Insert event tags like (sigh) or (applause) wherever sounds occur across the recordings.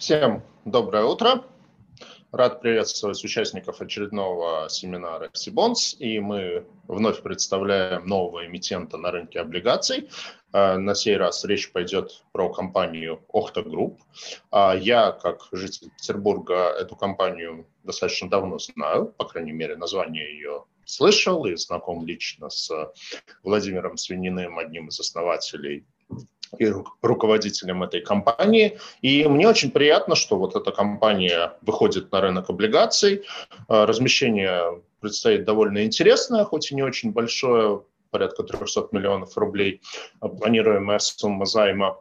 Всем доброе утро. Рад приветствовать участников очередного семинара Cbonds. И мы вновь представляем нового эмитента на рынке облигаций. А, на сей раз речь пойдет про компанию Охта Group. Я, как житель Петербурга, эту компанию достаточно давно знаю, по крайней мере, название ее слышал и знаком лично с Владимиром Свининым, одним из основателей и руководителем этой компании. И мне очень приятно, что вот эта компания выходит на рынок облигаций. А, размещение предстоит довольно интересное, хоть и не очень большое, порядка 300 миллионов рублей, планируемая сумма займа а,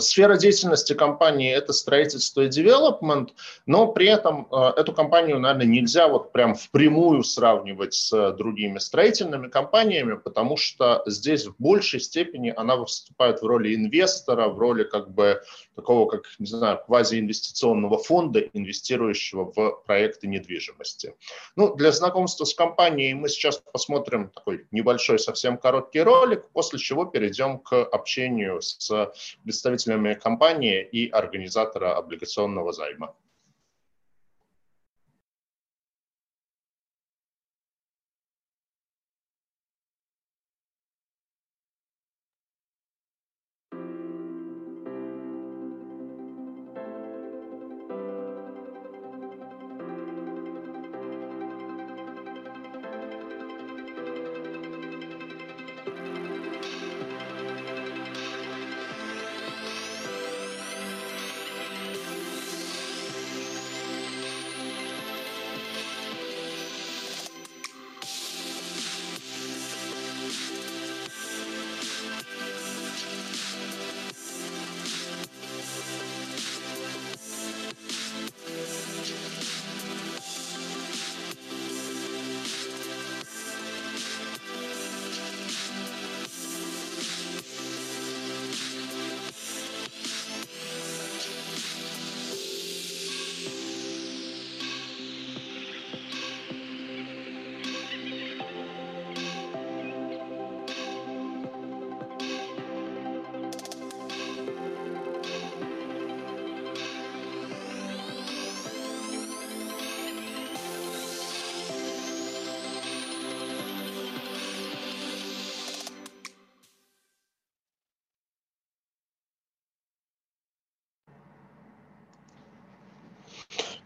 сфера деятельности компании – это строительство и девелопмент, но при этом а, эту компанию, наверное, нельзя вот прям впрямую сравнивать с другими строительными компаниями, потому что здесь в большей степени она выступает в роли инвестора, в роли как бы такого, как, не знаю, квазиинвестиционного фонда, инвестирующего в проекты недвижимости. Ну, для знакомства с компанией мы сейчас посмотрим такой небольшой, совсем короткий ролик, после чего перейдем к общению с представителями компании и организатора облигационного займа.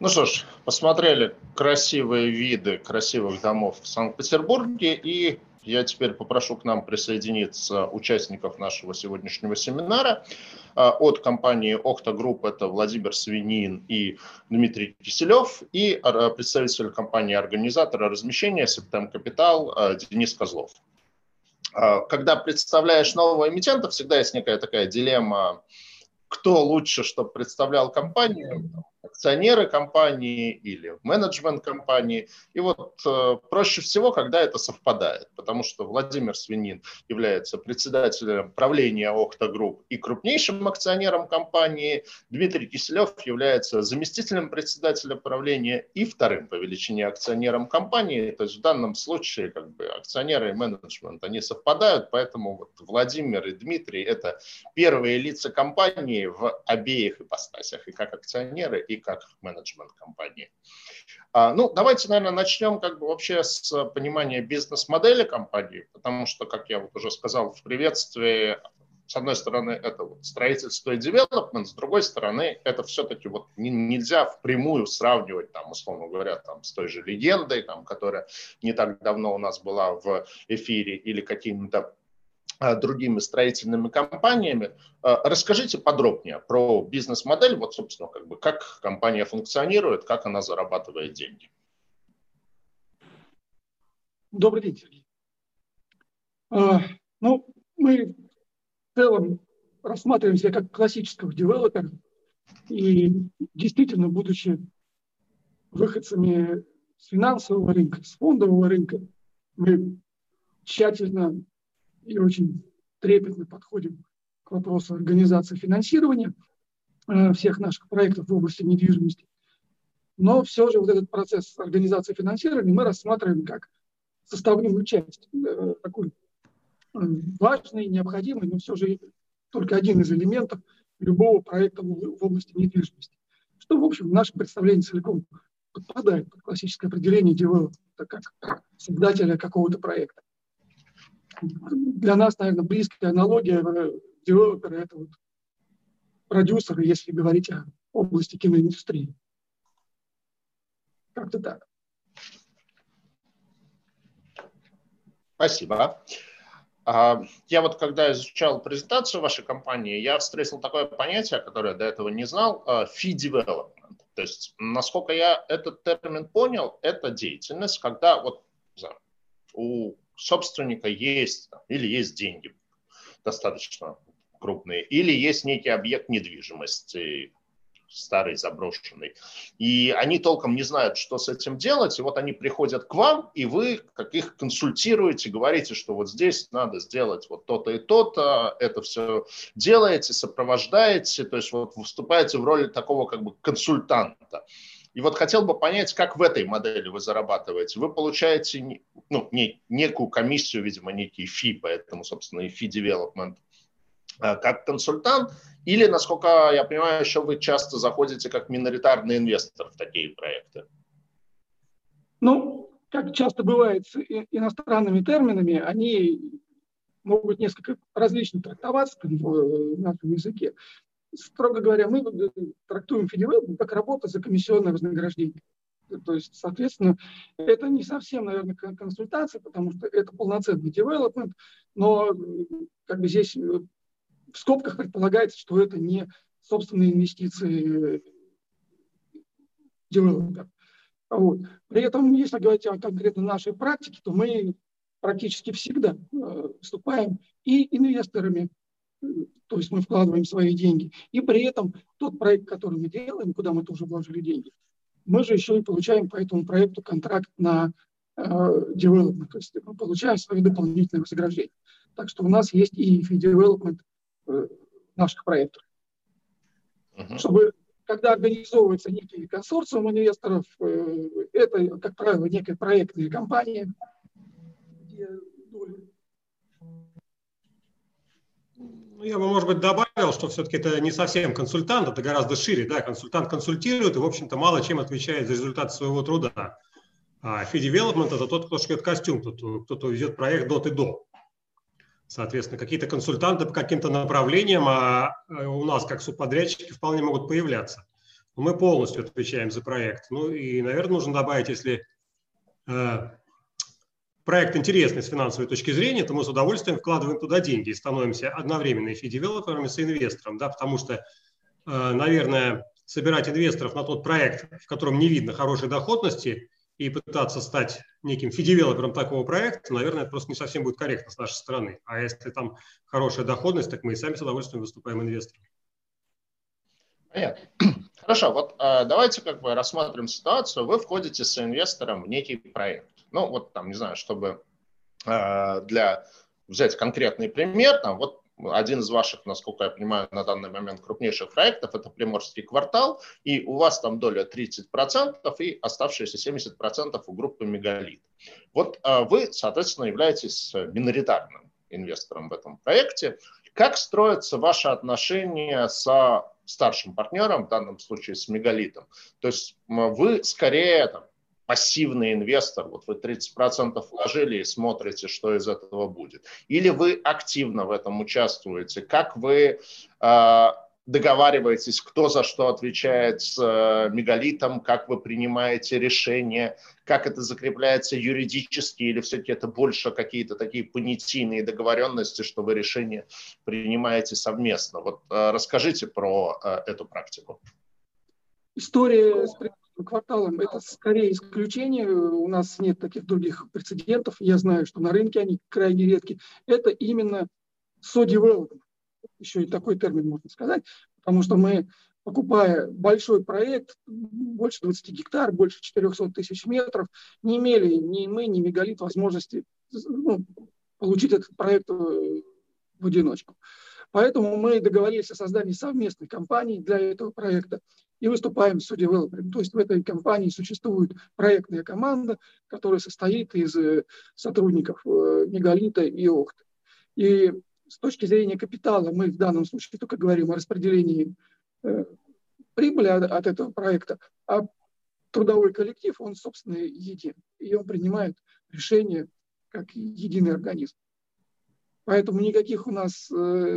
Ну что ж, посмотрели красивые виды красивых домов в Санкт-Петербурге, и я теперь попрошу к нам присоединиться участников нашего сегодняшнего семинара. А, от компании Охта Group это Владимир Свинин и Дмитрий Киселев, и а, представитель компании-организатора размещения Septem Capital а, Денис Козлов. Когда представляешь нового эмитента, всегда есть некая такая дилемма, кто лучше, чтобы представлял компанию, акционеры компании или менеджмент компании. И вот э, проще всего, когда это совпадает, потому что Владимир Свинин является председателем правления Охта Групп и крупнейшим акционером компании, Дмитрий Киселев является заместителем председателя правления и вторым по величине акционером компании. То есть в данном случае как бы акционеры и менеджмент, они совпадают, поэтому вот Владимир и Дмитрий – это первые лица компании в обеих ипостасях, и как акционеры, и как менеджмент компании. А, ну, давайте, наверное, начнем как бы вообще с понимания бизнес-модели компании, потому что, как я вот уже сказал в приветствии, с одной стороны, это вот строительство и девелопмент, с другой стороны, это все-таки вот нельзя впрямую сравнивать, там, условно говоря, там, с той же легендой, там, которая не так давно у нас была в эфире, или какими-то другими строительными компаниями. А, расскажите подробнее про бизнес-модель, вот, собственно, как бы, как компания функционирует, как она зарабатывает деньги. Добрый день, Сергей. А, ну, мы в целом рассматриваем себя как классического девелопера, и действительно, будучи выходцами с финансового рынка, с фондового рынка, мы тщательно и очень трепетно подходим к вопросу организации финансирования э, всех наших проектов в области недвижимости. Но все же вот этот процесс организации финансирования мы рассматриваем как составную часть, э, такой э, важный, необходимый, но все же только один из элементов любого проекта в области недвижимости. Что, в общем, в нашем представлении целиком подпадает под классическое определение девелопмента как создателя какого-то проекта. Для нас, наверное, близкая аналогия э, девелопера – это вот продюсеры, если говорить о области киноиндустрии. Как-то так. Спасибо. А, я вот когда изучал презентацию вашей компании, я встретил такое понятие, которое я до этого не знал, а, fee development. То есть, насколько я этот термин понял, это деятельность, когда вот у собственника есть или есть деньги достаточно крупные, или есть некий объект недвижимости, старый, заброшенный. И они толком не знают, что с этим делать. И вот они приходят к вам, и вы как их консультируете, говорите, что вот здесь надо сделать вот то-то и то-то, это все делаете, сопровождаете, то есть вот выступаете в роли такого как бы консультанта. И вот хотел бы понять, как в этой модели вы зарабатываете. Вы получаете ну, не, некую комиссию, видимо, некий фи, поэтому, собственно, и фи development Э, как консультант, или, насколько я понимаю, еще вы часто заходите как миноритарный инвестор в такие проекты? Ну, как часто бывает с иностранными терминами, они могут несколько различно трактоваться в нашем языке. Строго говоря, мы трактуем фидевелопмент как работа за комиссионное вознаграждение. То есть, соответственно, это не совсем, наверное, консультация, потому что это полноценный девелопмент, но как бы здесь в скобках предполагается, что это не собственные инвестиции девелопера. Вот. При этом, если говорить о конкретно нашей практике, то мы практически всегда э, выступаем и инвесторами, то есть мы вкладываем свои деньги, и при этом тот проект, который мы делаем, куда мы тоже вложили деньги, мы же еще и получаем по этому проекту контракт на э, development, то есть мы получаем свои дополнительные вознаграждения. Так что у нас есть и development Э, наших проектов. Uh-huh. Чтобы, когда организовывается некий консорциум инвесторов, э, это, как правило, некая проектная компания, ну, я бы, может быть, добавил, что все-таки это не совсем консультант, это гораздо шире. Да? Консультант консультирует и, в общем-то, мало чем отвечает за результат своего труда. А development – это тот, кто шьет костюм, кто-то, кто везет проект до и до соответственно, какие-то консультанты по каким-то направлениям, а э, у нас, как субподрядчики, вполне могут появляться. Мы полностью отвечаем за проект. Ну и, наверное, нужно добавить, если э, проект интересный с финансовой точки зрения, то мы с удовольствием вкладываем туда деньги и становимся одновременно и фи-девелопером, и соинвестором, да, потому что, э, наверное, собирать инвесторов на тот проект, в котором не видно хорошей доходности, и пытаться стать неким фидевелопером такого проекта, наверное, это просто не совсем будет корректно с нашей стороны. А если там хорошая доходность, так мы и сами с удовольствием выступаем инвестором. Понятно. (clears throat) Хорошо, вот э, давайте как бы рассмотрим ситуацию. Вы входите с инвестором в некий проект. Ну, вот там, не знаю, чтобы э, для взять конкретный пример, там, вот один из ваших, насколько я понимаю, на данный момент крупнейших проектов – это Приморский квартал, и у вас там доля 30% и оставшиеся 70% у группы Мегалит. Вот а, вы, соответственно, являетесь миноритарным инвестором в этом проекте. Как строятся ваши отношения со старшим партнером, в данном случае с Мегалитом? То есть вы скорее там, пассивный инвестор, вот вы 30% вложили и смотрите, что из этого будет. Или вы активно в этом участвуете, как вы э, договариваетесь, кто за что отвечает с э, мегалитом, как вы принимаете решения, как это закрепляется юридически, или все-таки это больше какие-то такие понятийные договоренности, что вы решения принимаете совместно. Вот э, расскажите про э, эту практику. История с кварталам это скорее исключение. У нас нет таких других прецедентов. Я знаю, что на рынке они крайне редки. Это именно со-девелопмент. Еще и такой термин можно сказать. Потому что мы, покупая большой проект, больше 20 гектар, больше 400 тысяч метров, не имели ни мы, ни Мегалит возможности ну, получить этот проект э, в одиночку. Поэтому мы договорились о создании совместной компании для этого проекта и выступаем с девелопером. То есть в этой компании существует проектная команда, которая состоит из э, сотрудников э, Мегалита и Охты. И с точки зрения капитала мы в данном случае только говорим о распределении э, прибыли от, этого проекта, а трудовой коллектив, он, собственно, един. И он принимает решения как единый организм. Поэтому никаких у нас,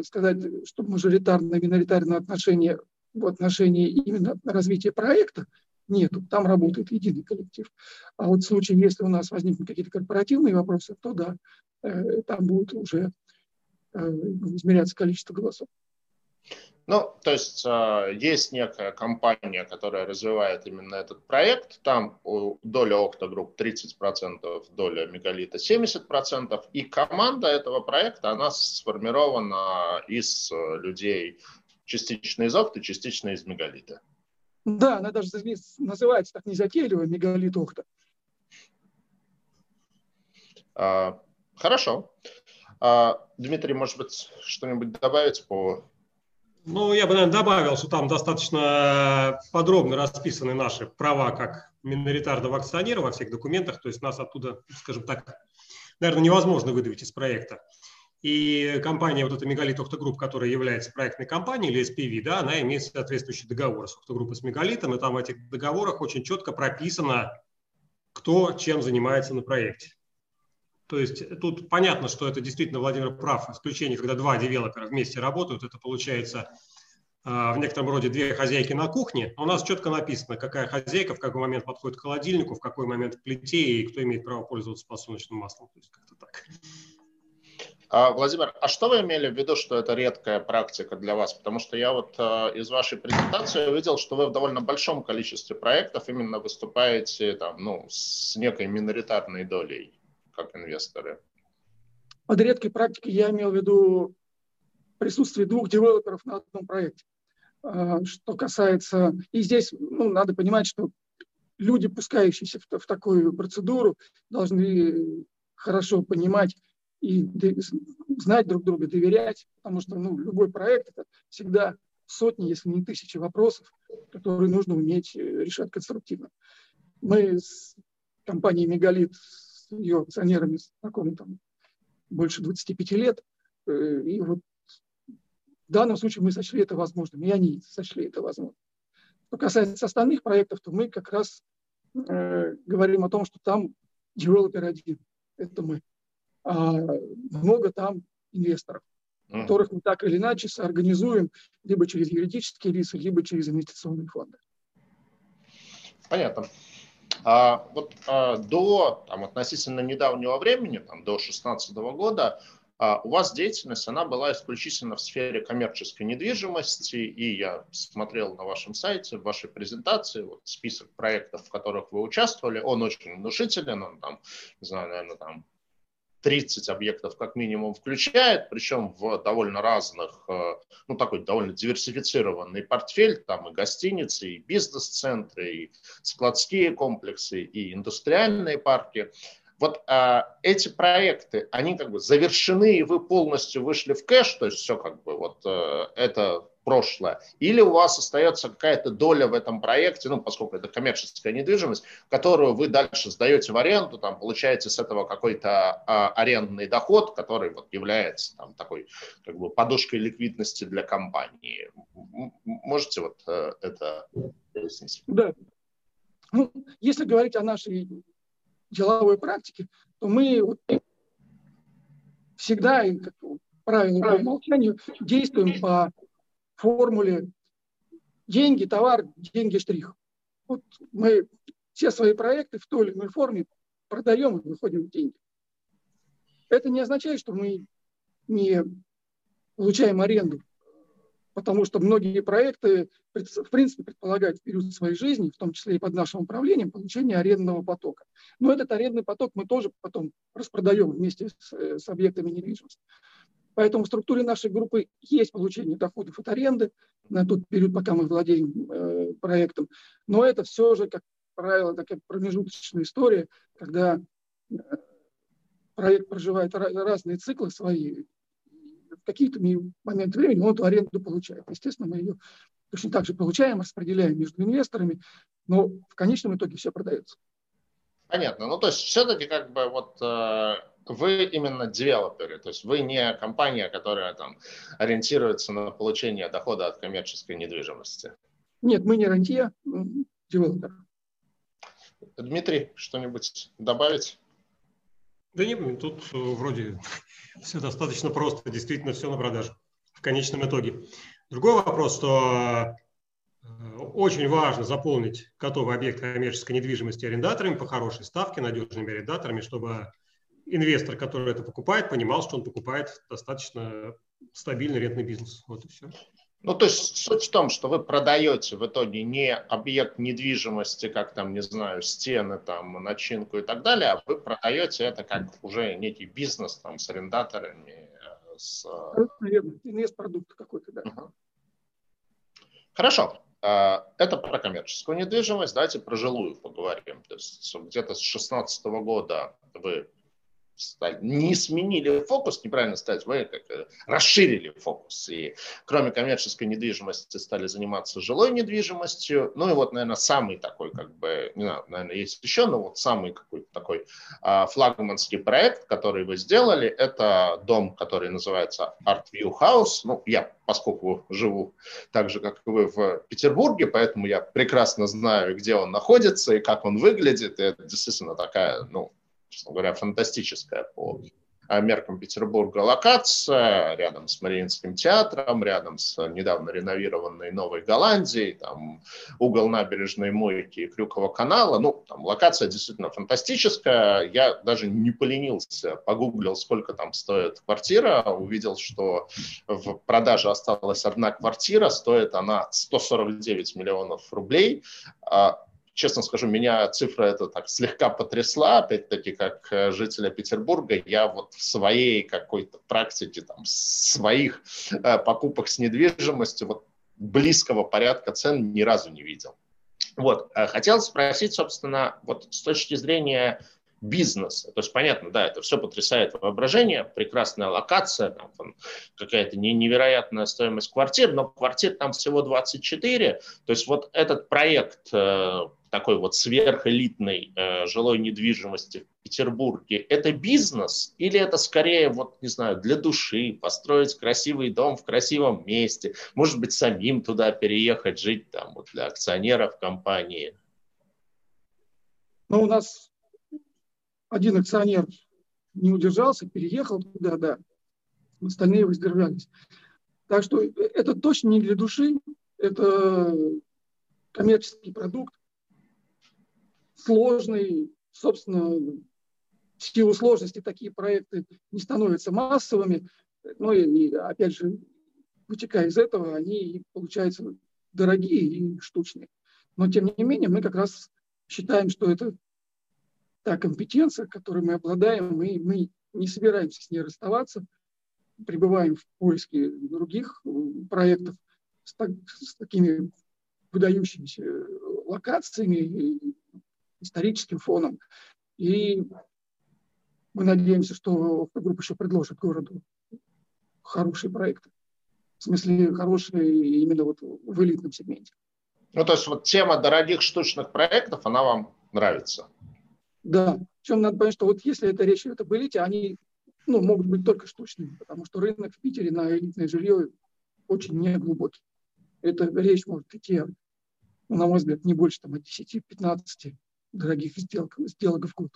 сказать, что мажоритарное, миноритарное отношение в отношении именно развития проекта нету. Там работает единый коллектив. А вот в случае, если у нас возникнут какие-то корпоративные вопросы, то да, э, там будет уже э, измеряться количество голосов. Ну, то есть э, есть некая компания, которая развивает именно этот проект. Там доля Octogroup 30%, доля Мегалита 70%. И команда этого проекта, она сформирована из людей частично из Окта, частично из Мегалита. Да, она даже называется так незатейливо Мегалит Окта. А, хорошо. А, Дмитрий, может быть, что-нибудь добавить по ну, я бы, наверное, добавил, что там достаточно подробно расписаны наши права как миноритарного акционера во всех документах, то есть нас оттуда, скажем так, наверное, невозможно выдавить из проекта. И компания, вот эта Мегалит Охтогрупп, которая является проектной компанией или SPV, да, она имеет соответствующий договор с Охтогруппой с Мегалитом, и там в этих договорах очень четко прописано, кто чем занимается на проекте. То есть тут понятно, что это действительно Владимир прав. Исключение, когда два девелопера вместе работают, это получается а, в некотором роде две хозяйки на кухне. У нас четко написано, какая хозяйка в какой момент подходит к холодильнику, в какой момент к плите и кто имеет право пользоваться подсолнечным маслом. То есть как-то так. А, Владимир, а что вы имели в виду, что это редкая практика для вас? Потому что я вот э, из вашей презентации увидел, что вы в довольно большом количестве проектов именно выступаете там, ну, с некой миноритарной долей как инвесторы? Под редкой практикой я имел в виду присутствие двух девелоперов на одном проекте. А, что касается... И здесь ну, надо понимать, что люди, пускающиеся в, в такую процедуру, должны хорошо понимать и знать друг друга, доверять, потому что ну, любой проект – это всегда сотни, если не тысячи вопросов, которые нужно уметь э, решать конструктивно. Мы с компанией «Мегалит» ее акционерами знакомы там больше 25 лет. Э, и вот в данном случае мы сочли это возможным, и они сочли это возможным. Что касается остальных проектов, то мы как раз э, говорим о том, что там девелопер один, это мы. А много там инвесторов, которых мы так или иначе соорганизуем либо через юридические лица, либо через инвестиционные фонды. Понятно. А, вот а, до там, относительно недавнего времени, там, до 2016 года, а, у вас деятельность, она была исключительно в сфере коммерческой недвижимости, и я смотрел на вашем сайте, в вашей презентации, вот список проектов, в которых вы участвовали, он очень внушителен, он там, не знаю, наверное, там 30 объектов как минимум включает, причем в довольно разных, э, ну такой довольно диверсифицированный портфель, там и гостиницы, и бизнес-центры, и складские комплексы, и индустриальные парки. Вот а, эти проекты, они как бы завершены, и вы полностью вышли в кэш, то есть все как бы вот а, это прошлое, или у вас остается какая-то доля в этом проекте, ну, поскольку это коммерческая недвижимость, которую вы дальше сдаете в аренду, там, получаете с этого какой-то а, арендный доход, который вот является там такой как бы подушкой ликвидности для компании. Можете вот э, это пояснить? Да. Ну, если говорить о нашей деловой практике, то мы всегда, как правило, по умолчанию, действуем по формуле деньги, товар, деньги, штрих. Вот мы все свои проекты в той или иной форме продаем и выходим в деньги. Это не означает, что мы не получаем аренду, потому что многие проекты, в принципе, предполагают в период своей жизни, в том числе и под нашим управлением, получение арендного потока. Но этот арендный поток мы тоже потом распродаем вместе с, с объектами недвижимости. Поэтому в структуре нашей группы есть получение доходов от аренды на тот период, пока мы владеем э, проектом. Но это все же, как правило, такая промежуточная история, когда э, проект проживает разные циклы свои. В какие-то моменты времени он эту аренду получает. Естественно, мы ее точно так же получаем, распределяем между инвесторами, но в конечном итоге все продается. Понятно. Ну, то есть все-таки как бы вот э, вы именно девелоперы, то есть вы не компания, которая там ориентируется на получение дохода от коммерческой недвижимости. Нет, мы не рантье, девелопер. Дмитрий, что-нибудь добавить? Да нет, тут э, вроде все достаточно просто, действительно все на продажу в конечном итоге. Другой вопрос, что э, очень важно заполнить готовый объект коммерческой недвижимости арендаторами по хорошей ставке, надежными арендаторами, чтобы инвестор, который это покупает, понимал, что он покупает достаточно стабильный рентный бизнес. Вот и все. Ну, то есть суть в том, что вы продаете в итоге не объект недвижимости, как там, не знаю, стены, там, начинку и так далее, а вы продаете это как уже некий бизнес там с арендаторами. Э, с... Наверное, инвест-продукт какой-то, да. Угу. Хорошо. Э, это про коммерческую недвижимость. Давайте про жилую поговорим. То есть где-то с 2016 года вы не сменили фокус, неправильно сказать, вы как расширили фокус. И кроме коммерческой недвижимости стали заниматься жилой недвижимостью. Ну и вот, наверное, самый такой, как бы, не знаю, наверное, есть еще, но вот самый какой-то такой а, флагманский проект, который вы сделали, это дом, который называется Art View House. Ну, я, поскольку живу так же, как и вы в Петербурге, поэтому я прекрасно знаю, где он находится и как он выглядит. И это действительно такая, ну, честно говоря, фантастическая по меркам Петербурга локация, рядом с Мариинским театром, рядом с недавно реновированной Новой Голландией, там угол набережной Мойки и Крюкова канала. Ну, там локация действительно фантастическая. Я даже не поленился, погуглил, сколько там стоит квартира, увидел, что в продаже осталась одна квартира, стоит она 149 миллионов рублей. Честно скажу, меня цифра эта так слегка потрясла, опять-таки, как э, жителя Петербурга, я вот в своей какой-то практике, там, своих э, покупок с недвижимостью вот близкого порядка цен ни разу не видел. Вот, э, хотел спросить, собственно, вот с точки зрения бизнеса. То есть, понятно, да, это все потрясает воображение, прекрасная локация, там, там какая-то невероятная стоимость квартир, но квартир там всего 24. То есть вот этот проект э, такой вот сверхэлитной э, жилой недвижимости в Петербурге, это бизнес или это скорее, вот не знаю, для души, построить красивый дом в красивом месте, может быть, самим туда переехать, жить там вот для акционеров компании? Ну, у нас один акционер не удержался, переехал туда, да. Остальные воздержались. Так что это точно не для души, это коммерческий продукт, сложный, собственно, в силу сложности такие проекты не становятся массовыми, но и, и опять же, вытекая из этого, они получаются дорогие и штучные. Но тем не менее, мы как раз считаем, что это та компетенция, которой мы обладаем, и мы не собираемся с ней расставаться, пребываем в поиске других э, проектов с, так, с такими выдающимися локациями историческим фоном. И мы надеемся, что группа еще предложит городу хорошие проекты. В смысле, хорошие именно вот в элитном сегменте. Ну, то есть вот тема дорогих штучных проектов, она вам нравится? Да, причем надо понять, что вот если это речь идет об элите, они ну, могут быть только штучными, потому что рынок в Питере на элитное жилье очень неглубокий. Это речь может идти, ну, на мой взгляд, не больше там, от 10-15 дорогих сделок, сделок в год.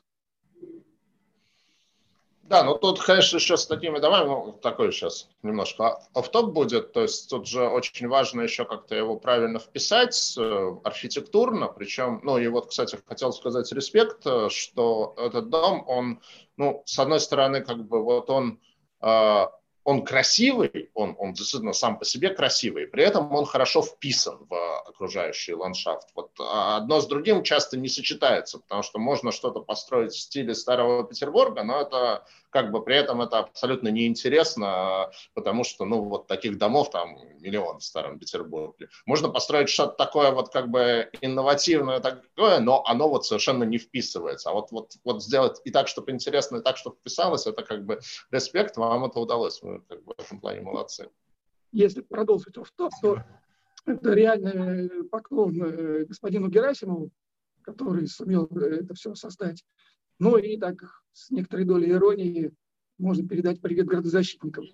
Да, ну тут, конечно, еще с такими домами, ну, такой сейчас немножко офтоп будет, то есть тут же очень важно еще как-то его правильно вписать э, архитектурно, причем, ну и вот, кстати, хотел сказать респект, э, что этот дом, он, ну, с одной стороны, как бы вот он э, он красивый, он, он действительно сам по себе красивый, при этом он хорошо вписан в окружающий ландшафт. Вот а одно с другим часто не сочетается, потому что можно что-то построить в стиле Старого Петербурга, но это как бы при этом это абсолютно неинтересно, потому что, ну, вот таких домов там миллион в Старом Петербурге. Можно построить что-то такое вот как бы инновативное такое, но оно вот совершенно не вписывается. А вот, вот, вот сделать и так, чтобы интересно, и так, чтобы вписалось, это как бы респект, вам это удалось. Бы в этом плане молодцы. Если продолжить в то, то это реальный поклон э, господину Герасимову, который сумел это все создать. Ну и так с некоторой долей иронии можно передать привет градозащитникам,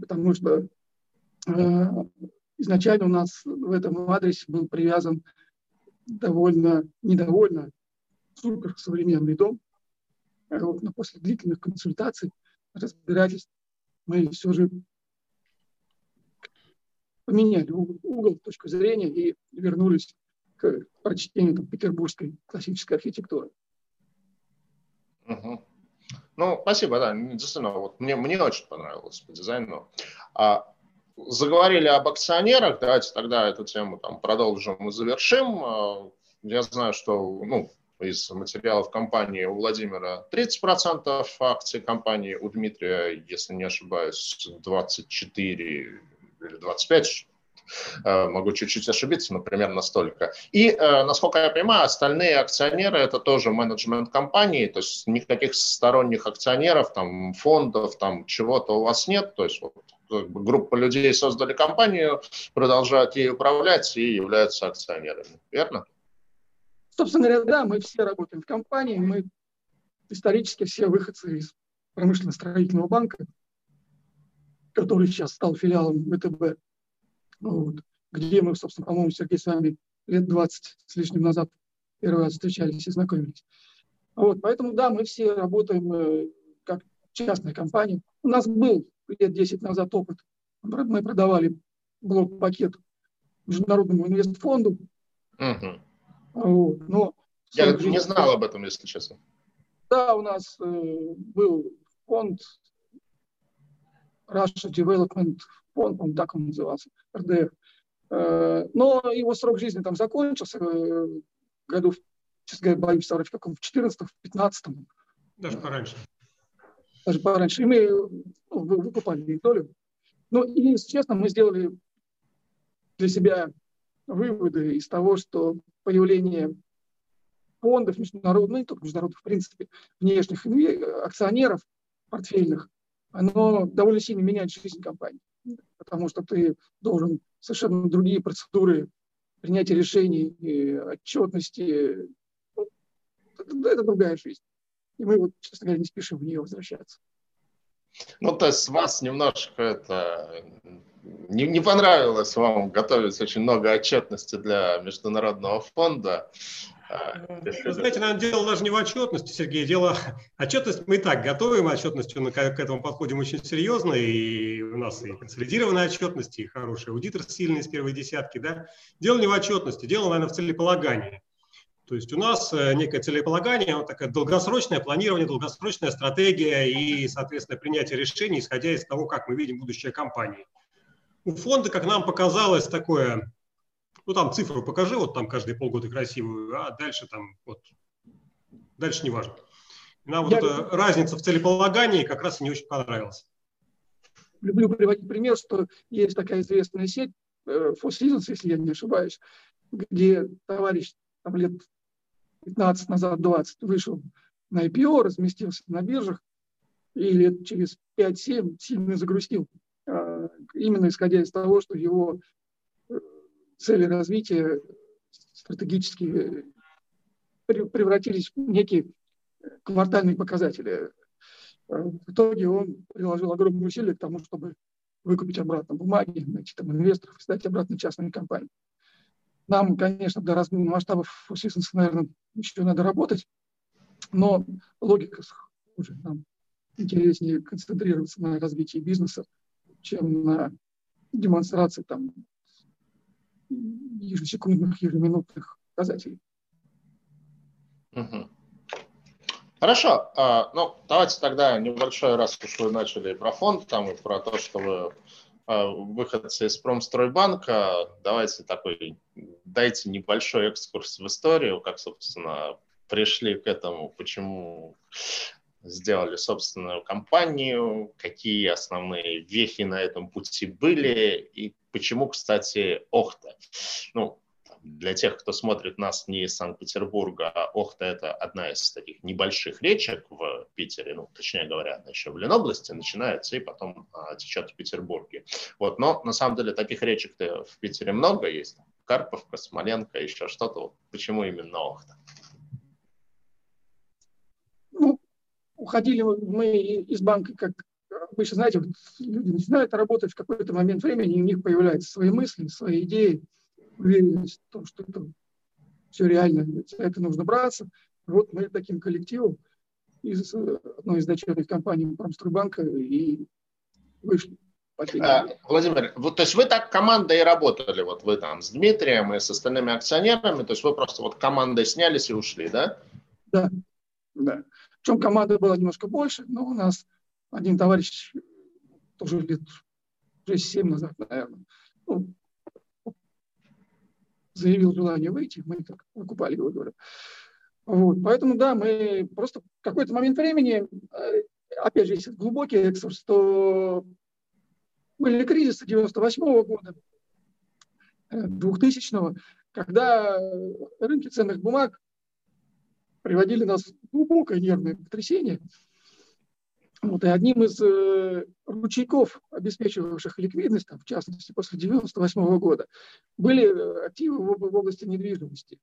потому что э, изначально у нас в этом адресе был привязан довольно, недовольно супер современный дом. Вот, но после длительных консультаций, разбирательств, мы все же поменяли угол, точку зрения и вернулись к прочтению там, петербургской классической архитектуры. Угу. Ну, спасибо, да, действительно, вот мне, мне очень понравилось по дизайну. А, заговорили об акционерах, давайте тогда эту тему там продолжим и завершим. А, я знаю, что ну, из материалов компании у Владимира 30% акций компании, у Дмитрия, если не ошибаюсь, 24 или 25, э, могу чуть-чуть ошибиться, но примерно столько. И, э, насколько я понимаю, остальные акционеры – это тоже менеджмент компании, то есть никаких сторонних акционеров, там, фондов, там, чего-то у вас нет, то есть вот, как бы, группа людей создали компанию, продолжают ей управлять и являются акционерами, верно? Собственно говоря, да, мы все работаем в компании, мы исторически все выходцы из промышленно-строительного банка, который сейчас стал филиалом ВТБ, вот, где мы, собственно, по-моему, Сергей с вами лет 20 с лишним назад первый раз встречались и знакомились. Вот, поэтому, да, мы все работаем э, как частная компания. У нас был лет 10 назад опыт. Мы продавали блок-пакет Международному инвестфонду. Угу. Вот, но Я не знал об этом, если честно. Да, у нас э, был фонд Russia Development фонд, он так он назывался, РДФ. Э, но его срок жизни там закончился э, году, честно говоря, боюсь в каком, в 14 в 15 Даже пораньше. Даже пораньше. И мы ну, выкупали долю. Ну, и, если честно, мы сделали для себя выводы из того, что появление фондов международных, ну, не только международных, в принципе, внешних акционеров портфельных, оно довольно сильно меняет жизнь компании, потому что ты должен совершенно другие процедуры принятия решений, отчетности. Это, это другая жизнь. И мы, вот, честно говоря, не спешим в нее возвращаться. Ну, то есть вас немножко это не, не понравилось вам готовить очень много отчетности для Международного фонда. А, Вы знаете, наверное, дело даже не в отчетности, Сергей. Дело (laughs) отчетность мы и так готовим, отчетностью мы к этому подходим очень серьезно, и у нас и консолидированная отчетность, и хороший аудитор сильный из первой десятки. Да? Дело не в отчетности, дело, наверное, в целеполагании. То есть у нас э, некое целеполагание, вот такое долгосрочное планирование, долгосрочная стратегия и, соответственно, принятие решений, исходя из того, как мы видим будущее компании. У фонда, как нам показалось, такое, ну там цифру покажи, вот там каждые полгода красивую, а дальше там вот, дальше не важно. Нам вот Я... эта разница в целеполагании как раз не очень понравилась. Люблю приводить пример, что есть такая известная сеть, э, Four Seasons, если я не ошибаюсь, где товарищ там, лет 15 назад, 20, вышел на IPO, разместился на биржах, и лет через 5-7 сильно загрустил. Именно исходя из того, что его э, цели развития стратегически превратились в некие квартальные показатели. А, в итоге он приложил огромные усилия к тому, чтобы выкупить обратно бумаги, найти там инвесторов стать обратно частной компанией. Нам, конечно, до масштабов Four наверное, еще надо работать, но логика уже нам интереснее концентрироваться на развитии бизнеса, чем на демонстрации там ежесекундных, ежеминутных показателей. Хорошо. А, ну, давайте тогда небольшой раз, уж вы начали про фонд там и про то, что вы а, выходцы из Промстройбанка, давайте такой, дайте небольшой экскурс в историю, как, собственно, пришли к этому, почему сделали собственную компанию, какие основные вехи на этом пути были и почему, кстати, Охта. Ну, для тех, кто смотрит нас не из Санкт-Петербурга, а Охта – это одна из таких небольших речек в Питере, ну, точнее говоря, она еще в Ленобласти начинается и потом а, течет в Петербурге. Вот, но на самом деле таких речек-то в Питере много есть. Карповка, Смоленко, еще что-то. Вот почему именно Охта? Ну, уходили мы из банка, как обычно, знаете, вот люди начинают работать в какой-то момент времени, и у них появляются свои мысли, свои идеи, уверенность в том, что это все реально, за это нужно браться. Вот мы таким коллективом из одной из дочерних компаний Промстройбанка и вышли. А, Владимир, вот, то есть вы так командой и работали, вот вы там с Дмитрием и с остальными акционерами, то есть вы просто вот командой снялись и ушли, да? Да, да. Причем команда была немножко больше, но у нас один товарищ тоже лет 6-7 назад, наверное, ну, заявил желание выйти, мы как выкупали его долю. Вот, поэтому, да, мы просто в какой-то момент времени, э, опять же, если глубокий экскурс, то были кризисы 98 -го года, 2000-го, э, когда рынки ценных бумаг приводили нас в глубокое нервное потрясение. Вот, и одним из э, ручейков, обеспечивавших ликвидность, там, в частности, после 1998 года, были э, активы в, в области недвижимости.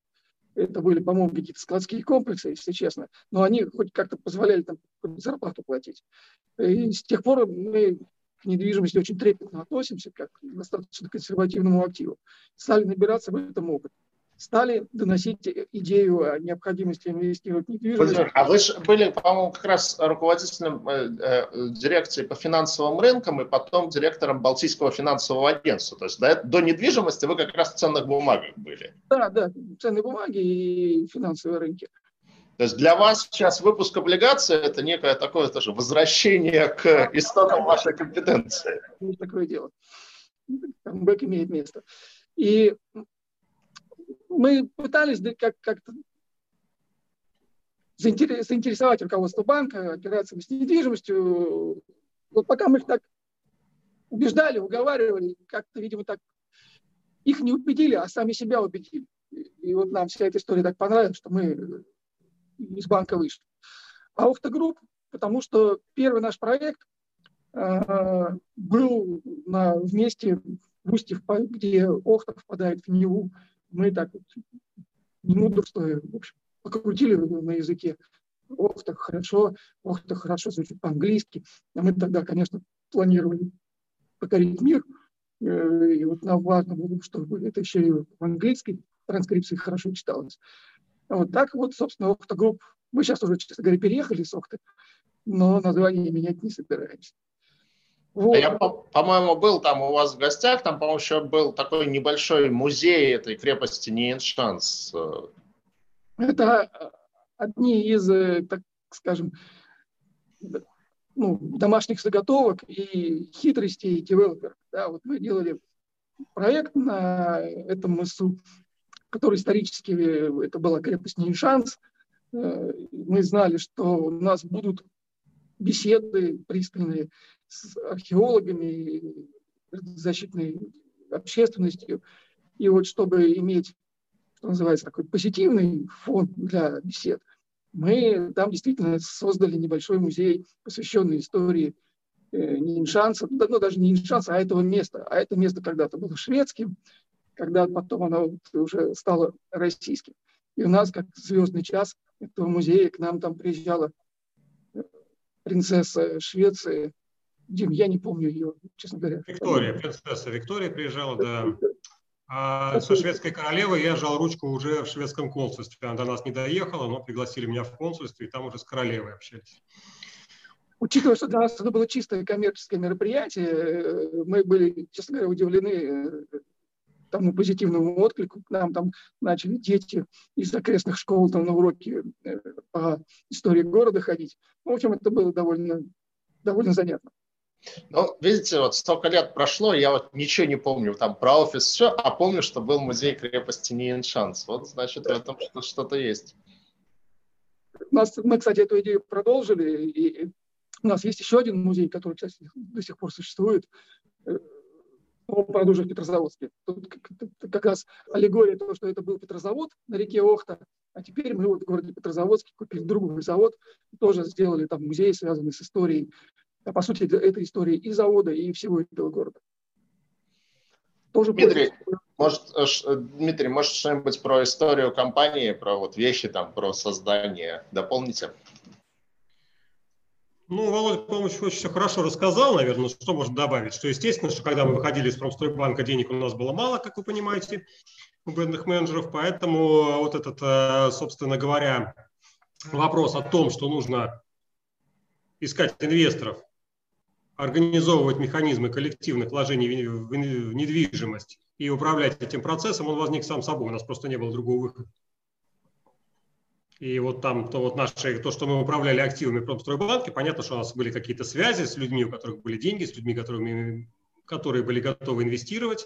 Это были, по-моему, какие-то складские комплексы, если честно, но они хоть как-то позволяли там зарплату платить. И с тех пор мы к недвижимости очень трепетно относимся, как к достаточно консервативному активу. Стали набираться в этом опыт стали доносить идею о необходимости инвестировать в недвижимость. А вы же были, по-моему, как раз руководителем э, э, дирекции по финансовым рынкам и потом директором Балтийского финансового агентства. То есть до, до недвижимости вы как раз в ценных бумагах были. Да, да, ценные бумаги и финансовые рынки. То есть для вас сейчас выпуск облигаций – это некое такое тоже возвращение к истокам вашей компетенции. Есть такое дело. Бэк имеет место. И мы пытались как- как-то заинтересовать руководство банка операциями с недвижимостью. Вот пока мы их так убеждали, уговаривали, как-то, видимо, так их не убедили, а сами себя убедили. И вот нам вся эта история так понравилась, что мы из банка вышли. А Охта Групп, потому что первый наш проект э, был на, вместе в Устье, где Охта впадает в Неву, мы так вот, не мудрствуя, в общем, покрутили на языке. Ох, так хорошо, ох, так хорошо звучит по-английски. А мы тогда, конечно, планировали покорить мир. Э, и вот нам важно было, чтобы это еще и в английской транскрипции хорошо читалось. Вот так вот, собственно, Охта Групп. Мы сейчас уже, честно говоря, переехали с Охты, но название менять не собираемся. Вот. Я, по-моему, был там у вас в гостях, там, по-моему, еще был такой небольшой музей этой крепости Ниеншанс. Это одни из, э, так скажем, ну, домашних заготовок и хитростей девелоперов. Да, вот мы делали проект на этом мысу, который исторически, э, это была крепость Ниеншанс. Э, мы знали, что у нас будут беседы пристальные с археологами, защитной общественностью. И вот чтобы иметь, что называется, такой позитивный фон для бесед, мы там действительно создали небольшой музей, посвященный истории э, не Иншанса, ну даже не Иншанса, а этого места. А это место когда-то было шведским, когда потом оно уже стало российским. И у нас, как звездный час этого музея, к нам там приезжала принцесса Швеции Дим, я не помню ее, честно говоря. Виктория, принцесса Виктория приезжала, да. А со шведской королевой я жал ручку уже в шведском консульстве. Она до нас не доехала, но пригласили меня в консульство, и там уже с королевой общались. Учитывая, что для нас это было чистое коммерческое мероприятие, мы были, честно говоря, удивлены э, тому позитивному отклику. К нам там начали дети из окрестных школ там, на уроки э, по истории города ходить. В общем, это было довольно, довольно занятно. Ну, видите, вот столько лет прошло, я вот ничего не помню там про офис, все, а помню, что был музей крепости Ниеншанс. Вот, значит, в этом что-то есть. У нас, мы, кстати, эту идею продолжили, и у нас есть еще один музей, который, кстати, до сих пор существует, э, он, правда, уже в Петрозаводске. Тут как раз аллегория того, что это был Петрозавод на реке Охта, а теперь мы вот в городе Петрозаводске купили другой завод, тоже сделали там музей, связанный с историей а по сути, это история и завода, и всего этого города. Тоже Дмитрий, может, э, э, Дмитрий, может что-нибудь про историю компании, про вот вещи, там, про создание дополните? Ну, Володя, по-моему, очень все хорошо рассказал, наверное. Что можно добавить? Что, естественно, что когда мы выходили из Промстройбанка, денег у нас было мало, как вы понимаете, у бедных менеджеров. Поэтому вот этот, э, собственно говоря, вопрос о том, что нужно искать инвесторов, организовывать механизмы коллективных вложений в недвижимость и управлять этим процессом, он возник сам собой. У нас просто не было другого выхода. И вот там то, вот наши, то, что мы управляли активами в Промстройбанке, понятно, что у нас были какие-то связи с людьми, у которых были деньги, с людьми, которыми, которые были готовы инвестировать.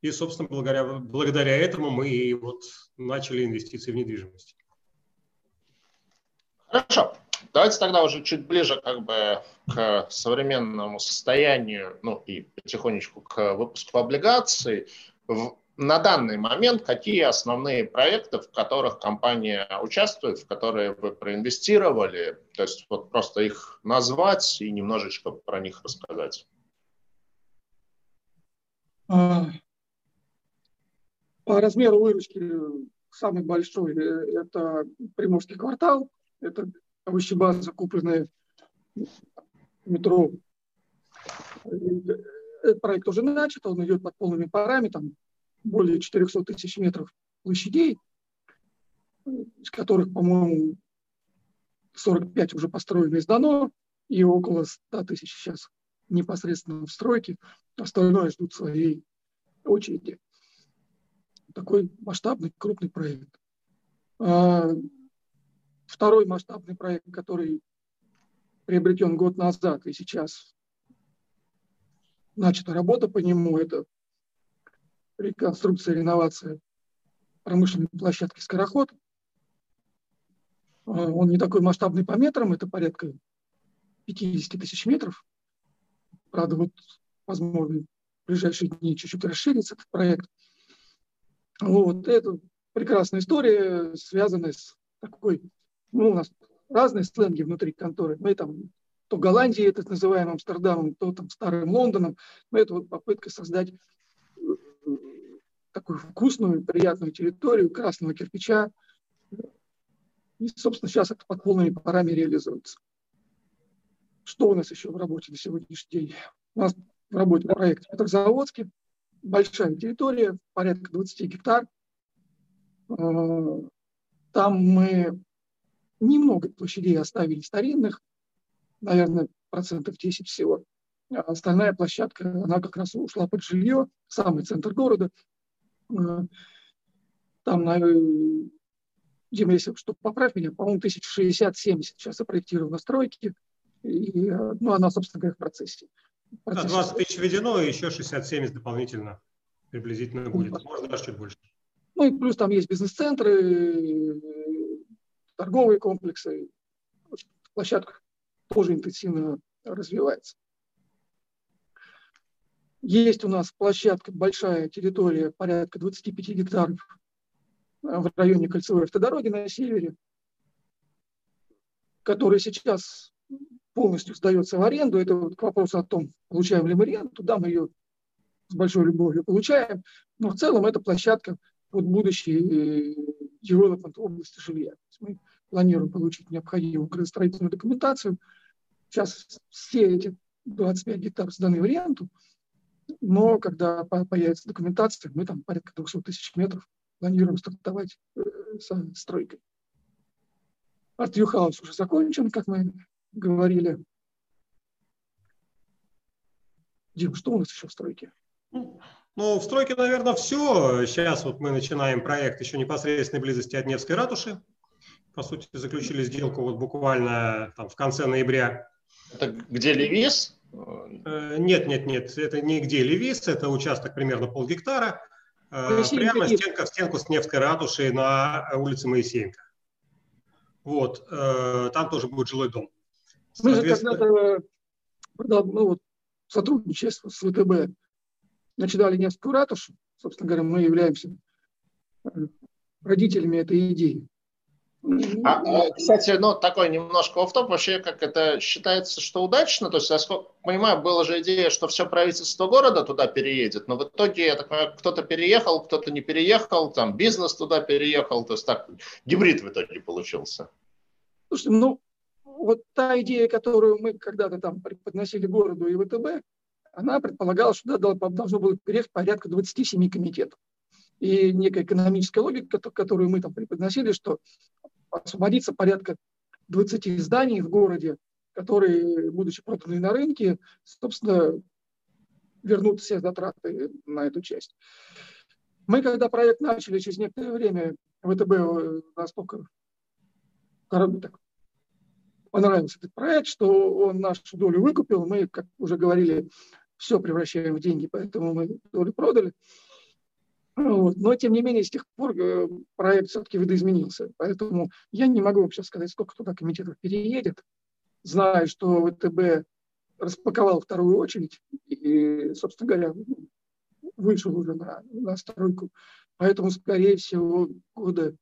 И, собственно, благодаря, благодаря этому мы и вот начали инвестиции в недвижимость. Хорошо. Давайте тогда уже чуть ближе как бы к современному состоянию, ну и потихонечку к выпуску облигаций. На данный момент какие основные проекты, в которых компания участвует, в которые вы проинвестировали? То есть вот просто их назвать и немножечко про них рассказать. А, по размеру выручки самый большой – это Приморский квартал. Это овощебаза, купленная метро. Этот проект уже начат, он идет под полными парами, там более 400 тысяч метров площадей, из которых, по-моему, 45 уже построено и сдано, и около 100 тысяч сейчас непосредственно в стройке. Остальное ждут своей очереди. Такой масштабный, крупный проект. А, второй масштабный проект, который приобретен год назад и сейчас начата работа по нему, это реконструкция, реновация промышленной площадки «Скороход». А, он не такой масштабный по метрам, это порядка 50 тысяч метров. Правда, вот, возможно, в ближайшие дни чуть-чуть расширится этот проект. Вот, это прекрасная история, связанная с такой, ну, у нас разные сленги внутри конторы. Мы там то Голландии, это называем Амстердамом, то там Старым Лондоном. Но это вот попытка создать такую вкусную, приятную территорию красного кирпича. И, собственно, сейчас это под полными парами реализуется. Что у нас еще в работе на сегодняшний день? У нас в работе проект Петрозаводский. Большая территория, порядка 20 гектар. А, там мы немного площадей оставили старинных, наверное, процентов 10 всего. А остальная площадка, она как раз ушла под жилье, самый центр города – там на Дима, если что, поправь меня, по-моему, 1060-70 сейчас запроектировано стройки, и, э, ну, она, собственно говоря, в процессе. В процессе. Да, 20 тысяч введено, и еще 60-70 дополнительно приблизительно будет, может, даже чуть больше. Ну, и плюс там есть бизнес-центры, торговые комплексы, площадка тоже интенсивно развивается. Есть у нас площадка, большая территория, порядка 25 гектаров э, в районе кольцевой автодороги на севере, которая сейчас полностью сдается в аренду. Это вот к вопросу о том, получаем ли мы аренду. Да, мы ее с большой любовью получаем. Но в целом это площадка под будущий девелопмент области жилья. Мы планируем получить необходимую градостроительную документацию. Сейчас все эти 25 гектаров сданы в аренду – но когда появится документация, мы там порядка 200 тысяч метров планируем стартовать э, со стройкой. Артвьюхаус уже закончен, как мы говорили. Дим, что у нас еще в стройке? Ну, в стройке, наверное, все. Сейчас вот мы начинаем проект еще непосредственной близости от Невской ратуши. По сути, заключили сделку вот буквально там в конце ноября. Это где Левис? Э, нет, нет, нет, это не где Левис, это участок примерно полгектара, э, прямо стенка в стенку с Невской ратушей на улице Моисеенко. Вот, э, там тоже будет жилой дом. Мы же когда-то ну, вот, сотрудничая с ВТБ начинали Невскую ратушу, собственно говоря, мы являемся родителями этой идеи. А, а, кстати, ну, такой немножко офф топ вообще как это считается, что удачно? То есть, я понимаю, была же идея, что все правительство города туда переедет, но в итоге, я так понимаю, кто-то переехал, кто-то не переехал, там бизнес туда переехал, то есть так гибрид в итоге получился. Слушайте, ну, вот та идея, которую мы когда-то там преподносили городу и ВТБ, она предполагала, что туда должно было переехать порядка 27 комитетов. И некая экономическая логика, которую мы там преподносили, что освободится порядка 20 зданий в городе, которые, будучи проданы на рынке, собственно, вернут все затраты на эту часть. Мы, когда проект начали, через некоторое время ВТБ э, настолько так, понравился этот проект, что он нашу долю выкупил. Мы, как уже говорили, все превращаем в деньги, поэтому мы долю продали. Но, тем не менее, с тех пор э, проект все-таки видоизменился. Поэтому я не могу вообще сказать, сколько туда комитетов переедет. Знаю, что ВТБ распаковал вторую очередь и, собственно говоря, вышел уже на, на стройку. Поэтому, скорее всего, года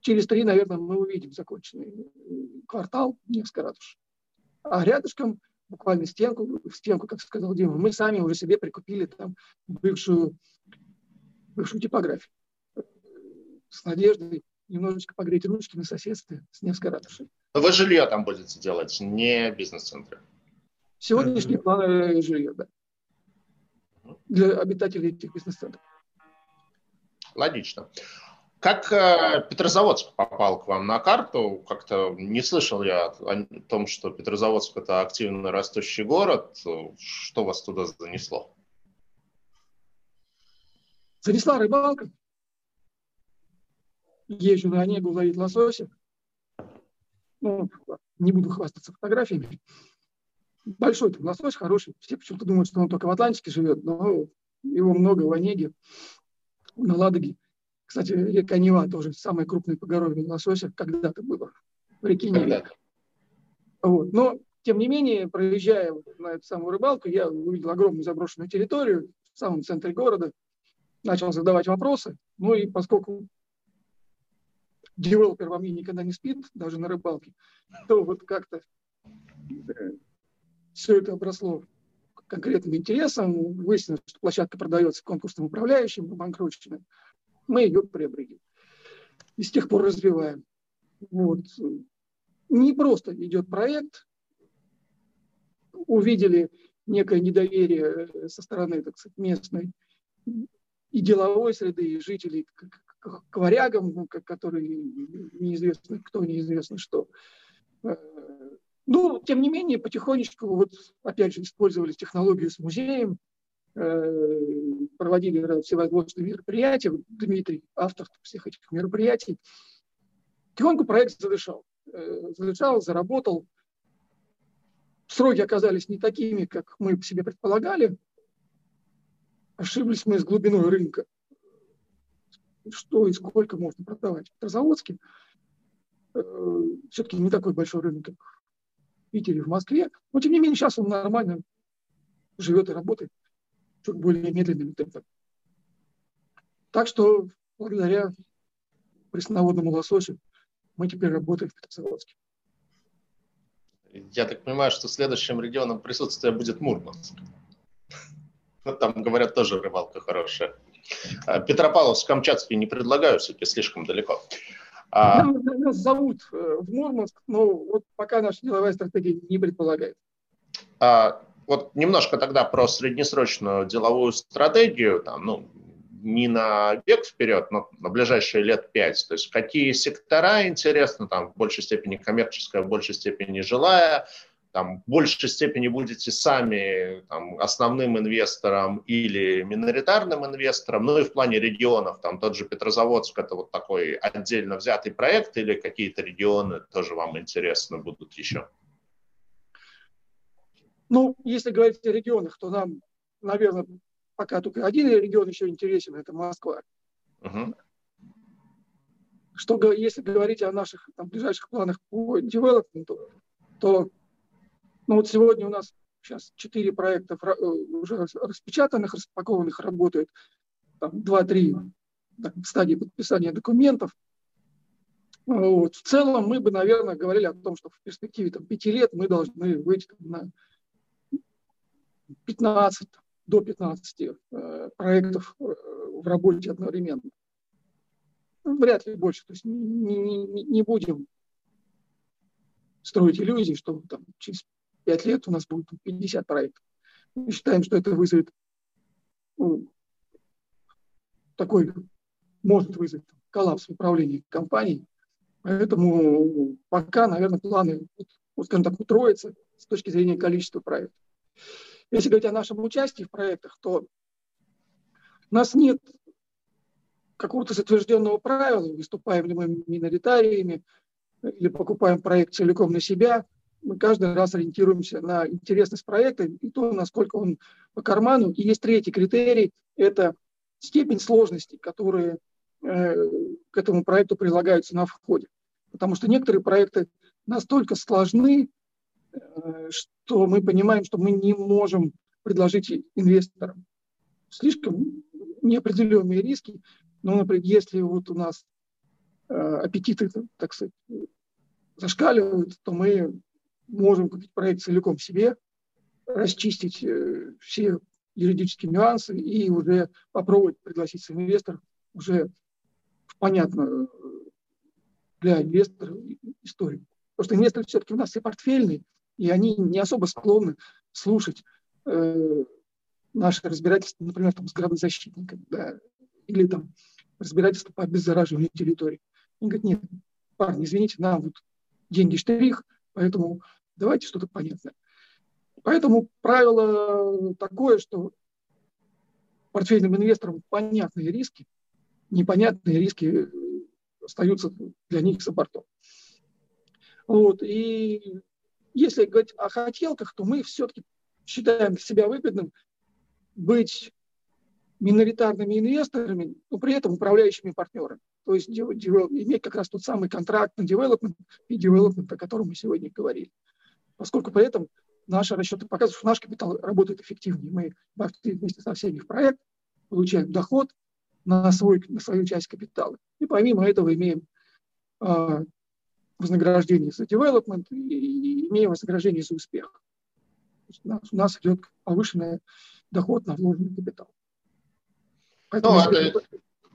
через три, наверное, мы увидим законченный квартал Невской ратуши. А рядышком, буквально стенку, стенку, как сказал Дима, мы сами уже себе прикупили там бывшую, бывшую типографию с надеждой немножечко погреть ручки на соседстве с Невской ратушей. Но вы жилье там будете делать, не бизнес-центры? Сегодняшние планы жилья, да. Для обитателей этих бизнес-центров. Логично. Как э, Петрозаводск попал к вам на карту? Как-то не слышал я о том, что Петрозаводск это активно растущий город. Что вас туда занесло? Занесла рыбалка. Езжу на Онегу ловить лосося. Ну, не буду хвастаться фотографиями. Большой там лосось, хороший. Все почему-то думают, что он только в Атлантике живет, но его много в Онеге, на Ладоге. Кстати, река Нева тоже самый крупный погоровье лосося когда-то было в реке Неве. Вот. Но, тем не менее, проезжая на эту самую рыбалку, я увидел огромную заброшенную территорию в самом центре города, начал задавать вопросы. Ну и поскольку девелопер во мне никогда не спит, даже на рыбалке, то вот как-то э, все это обросло конкретным интересом. Выяснилось, что площадка продается конкурсным управляющим, обанкроченным мы ее приобрели. И с тех пор развиваем. Вот. Не просто идет проект. Увидели некое недоверие со стороны, так сказать, местной и деловой среды, и жителей к, варягам, ну, которые неизвестно кто, неизвестно что. Э, ну, тем не менее, потихонечку, вот опять же, использовали технологию с музеем, Э, проводили всевозможные мероприятия. Дмитрий, автор всех этих мероприятий. Тихонько проект задышал. Э, задышал, заработал. Сроки оказались не такими, как мы себе предполагали. Ошиблись мы с глубиной рынка. Что и сколько можно продавать в Петрозаводске. Э, Все-таки не такой большой рынок, как в Питере, в Москве. Но, тем не менее, сейчас он нормально живет и работает чуть более медленными темпами. Так что благодаря пресноводному лососю мы теперь работаем в Петрозаводске. Я так понимаю, что следующим регионом присутствия будет Мурманск. Там, говорят, тоже рыбалка хорошая. А, Петропавловск, Камчатский не предлагаю, все-таки слишком далеко. А... Нас зовут э, в Мурманск, но вот пока наша деловая стратегия не предполагает. А, вот немножко тогда про среднесрочную деловую стратегию, там, ну, не на век вперед, но на ближайшие лет пять. То есть какие сектора интересны, там, в большей степени коммерческая, в большей степени жилая, там, в большей степени будете сами там, основным инвестором или миноритарным инвестором, ну и в плане регионов, там тот же Петрозаводск, это вот такой отдельно взятый проект или какие-то регионы тоже вам интересны будут еще? Ну, если говорить о регионах, то нам, наверное, пока только один регион еще интересен, это Москва. Uh-huh. Что, если говорить о наших там, ближайших планах по девелопменту, то ну, вот сегодня у нас сейчас четыре проекта э, уже распечатанных, распакованных, работают, там, два-три в стадии подписания документов. Вот. В целом мы бы, наверное, говорили о том, что в перспективе там, пяти лет мы должны выйти на 15, до 15 э, проектов э, в работе одновременно. Ну, вряд ли больше. То есть не, не, не будем строить иллюзии, что там, через 5 лет у нас будет 50 проектов. Мы считаем, что это вызовет ну, такой, может вызвать коллапс в управлении компанией. Поэтому пока, наверное, планы, скажем так, утроятся с точки зрения количества проектов. Если говорить о нашем участии в проектах, то у нас нет какого-то затвержденного правила, выступаем ли мы миноритариями или покупаем проект целиком на себя. Мы каждый раз ориентируемся на интересность проекта и то, насколько он по карману. И есть третий критерий – это степень сложности, которые э, к этому проекту прилагаются на входе. Потому что некоторые проекты настолько сложны, э, что мы понимаем, что мы не можем предложить инвесторам слишком неопределенные риски. Но, например, если вот у нас э, аппетиты, так сказать, зашкаливают, то мы можем купить проект целиком себе, расчистить э, все юридические нюансы и уже попробовать пригласить инвесторов уже в понятную для инвестора историю. Потому что инвесторы все-таки у нас все портфельные, и они не особо склонны слушать э, наше разбирательство, например, там, с градозащитниками, да, или там разбирательство по обеззараживанию территории. Они говорят, нет, парни, извините, нам вот деньги штрих, поэтому давайте что-то понятное. Поэтому правило такое, что портфельным инвесторам понятные риски, непонятные риски остаются для них за бортом. Вот. И если говорить о хотелках, то мы все-таки считаем себя выгодным быть миноритарными инвесторами, но при этом управляющими партнерами. То есть иметь как раз тот самый контракт на development и development, о котором мы сегодня говорили. Поскольку при этом наши расчеты показывают, что наш капитал работает эффективнее. Мы вошли вместе со всеми в проект, получаем доход на, свой, на свою часть капитала. И помимо этого имеем э, вознаграждение за development и, и имеем вознаграждение за успех. У нас, у нас идет повышенный доход на вложенный капитал. Поэтому ну, это.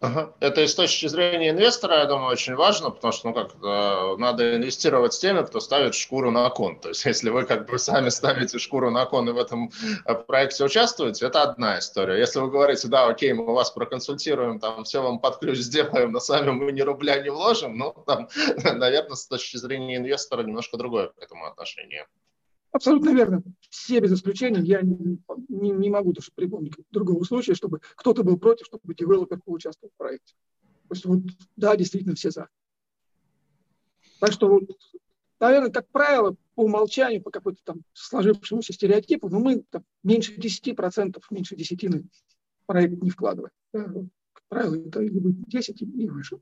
Это и с точки зрения инвестора, я думаю, очень важно, потому что, ну как, э, надо инвестировать с теми, кто ставит шкуру на кон. То есть, (laughs) если вы как бы сами ставите шкуру на кон и в этом э, проекте участвуете, это одна история. Если вы говорите, да, окей, мы вас проконсультируем, там, все вам под ключ сделаем, но сами мы ни рубля не вложим, ну, там, (laughs) наверное, с точки зрения инвестора немножко другое к этому отношение. Абсолютно верно. Все без исключения. Я не, не, могу даже припомнить другого случая, чтобы кто-то был против, чтобы девелопер поучаствовал в проекте. То есть вот, да, действительно все за. Так что, вот, наверное, как правило, по умолчанию, по какой-то там сложившемуся стереотипу, но мы там, меньше 10%, меньше десятины проект не вкладываем. Да, как правило, это либо 10 и выше.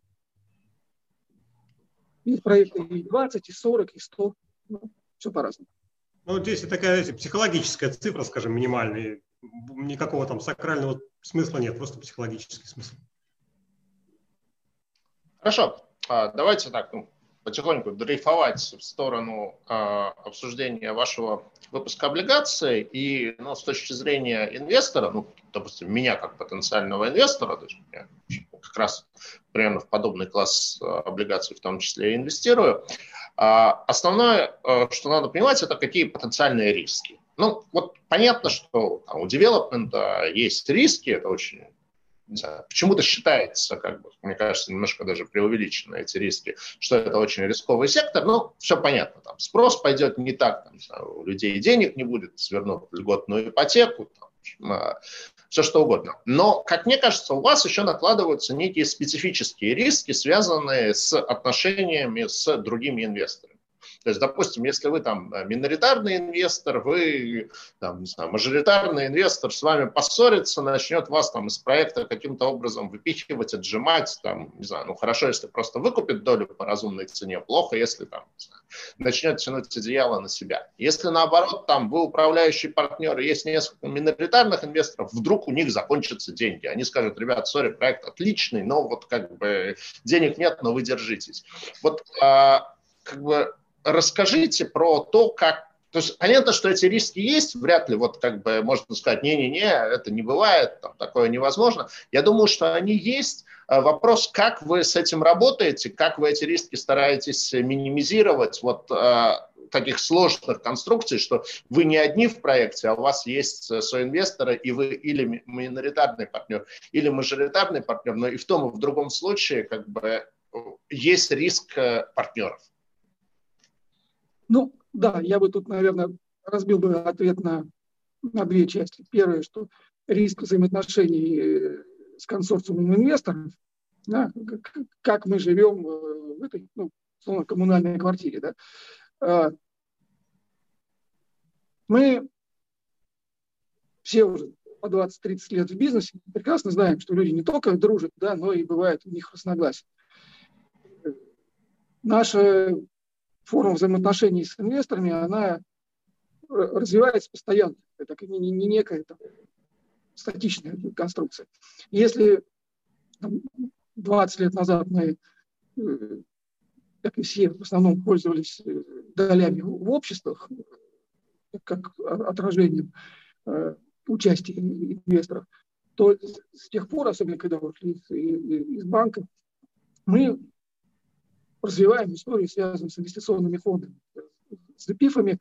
Есть проекты и 20, и 40, и 100. Ну, все по-разному. Ну, здесь такая знаете, психологическая цифра, скажем, минимальная. Никакого там сакрального смысла нет, просто психологический смысл. Хорошо. А, давайте так, ну, потихоньку дрейфовать в сторону э, обсуждения вашего выпуска облигаций. И ну, с точки зрения инвестора, ну, допустим, меня как потенциального инвестора, то есть я как раз примерно в подобный класс э, облигаций в том числе инвестирую, э, основное, э, что надо понимать, это какие потенциальные риски. Ну, вот понятно, что там, у девелопмента есть риски, это очень почему-то считается, как бы, мне кажется, немножко даже преувеличено эти риски, что это очень рисковый сектор, но все понятно, там спрос пойдет не так, там, у людей денег не будет, свернут льготную ипотеку, там, а, все что угодно. Но, как мне кажется, у вас еще накладываются некие специфические риски, связанные с отношениями с другими инвесторами. То есть, допустим, если вы там э, миноритарный инвестор, вы там, не знаю, мажоритарный инвестор с вами поссорится, начнет вас там из проекта каким-то образом выпихивать, отжимать, там, не знаю, ну хорошо, если просто выкупит долю по разумной цене, плохо, если там знаю, начнет тянуть одеяло на себя. Если наоборот, там вы управляющий партнер, есть несколько миноритарных инвесторов, вдруг у них закончатся деньги. Они скажут, ребят, сори, проект отличный, но вот как бы денег нет, но вы держитесь. Вот а, как бы расскажите про то, как то есть понятно, что эти риски есть, вряд ли вот как бы можно сказать, не-не-не, это не бывает, там, такое невозможно. Я думаю, что они есть. А вопрос, как вы с этим работаете, как вы эти риски стараетесь минимизировать, вот а, таких сложных конструкций, что вы не одни в проекте, а у вас есть соинвесторы, и вы или миноритарный партнер, или мажоритарный партнер, но и в том, и в другом случае как бы есть риск партнеров. Ну, да, я бы тут, наверное, разбил бы ответ на, на две части. Первое, что риск взаимоотношений э, с консорциумом инвесторов, да, как, мы живем э, в этой ну, условно, коммунальной квартире. Да. А, мы все уже по 20-30 лет в бизнесе прекрасно знаем, что люди не только дружат, да, но и бывает у них разногласия. Наша форма взаимоотношений с инвесторами, она развивается постоянно. Это не, не, не некая там, статичная конструкция. Если там, 20 лет назад мы, э, как и все, в основном пользовались э, долями в обществах, как отражением э, участия инвесторов, то с тех пор, особенно когда вышли из, из банка, мы развиваем историю, связанную с инвестиционными фондами, с ДПИФами,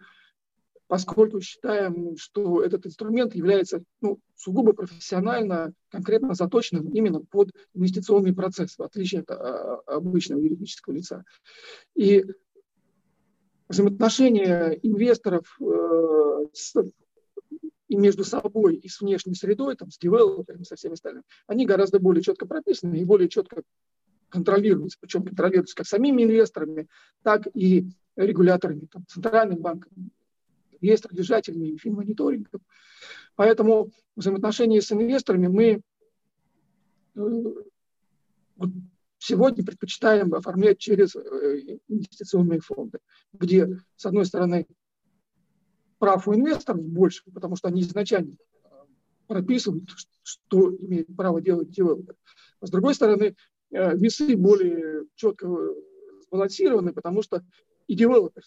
поскольку считаем, что этот инструмент является ну, сугубо профессионально, конкретно заточенным именно под инвестиционный процесс, в отличие от а, обычного юридического лица. И взаимоотношения инвесторов э, с, и между собой и с внешней средой, там, с девелоперами, со всеми остальными, они гораздо более четко прописаны и более четко контролируются, причем контролируются как самими инвесторами, так и регуляторами, там, центральным банком, реестродержателями и финмониторингом. Поэтому взаимоотношения с инвесторами мы э, сегодня предпочитаем оформлять через э, инвестиционные фонды, где, с одной стороны, прав у инвесторов больше, потому что они изначально прописывают, что имеет право делать девелопер. А с другой стороны, э, весы более четко сбалансированы, потому что и девелопер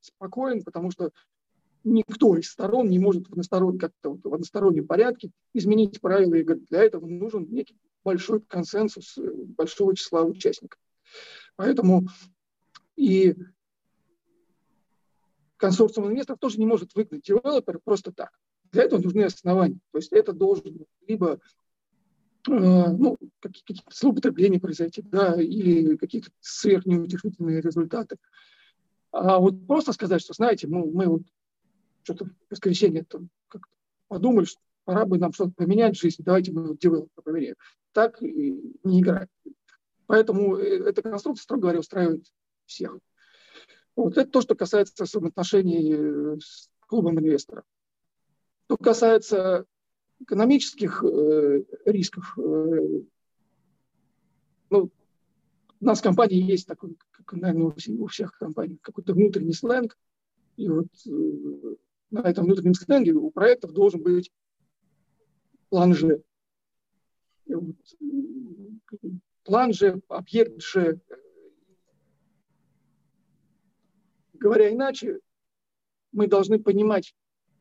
спокоен, потому что никто из сторон не может в, односторон, как-то в одностороннем порядке изменить правила игры. Для этого нужен некий большой консенсус э, большого числа участников. Поэтому и консорциум инвесторов тоже не может выгнать девелопера просто так. Для этого нужны основания. То есть это должен либо э, ну, какие-то злоупотребления произойти, да, или какие-то сверхнеутешительные результаты. А вот просто сказать, что, знаете, мы, мы вот что-то в воскресенье там как подумали, что пора бы нам что-то поменять в жизни, давайте мы девелопера поменяем. Так не играет. Поэтому э, эта конструкция, строго говоря, устраивает всех. Вот это то, что касается взаимоотношений э, с клубом инвесторов. Что касается экономических э, рисков, э, ну, у нас в компании есть такой, как, наверное, у всех компаний, какой-то внутренний сленг. И вот э, на этом внутреннем сленге у проектов должен быть план G. Вот, план G, объект G. Говоря иначе, мы должны понимать,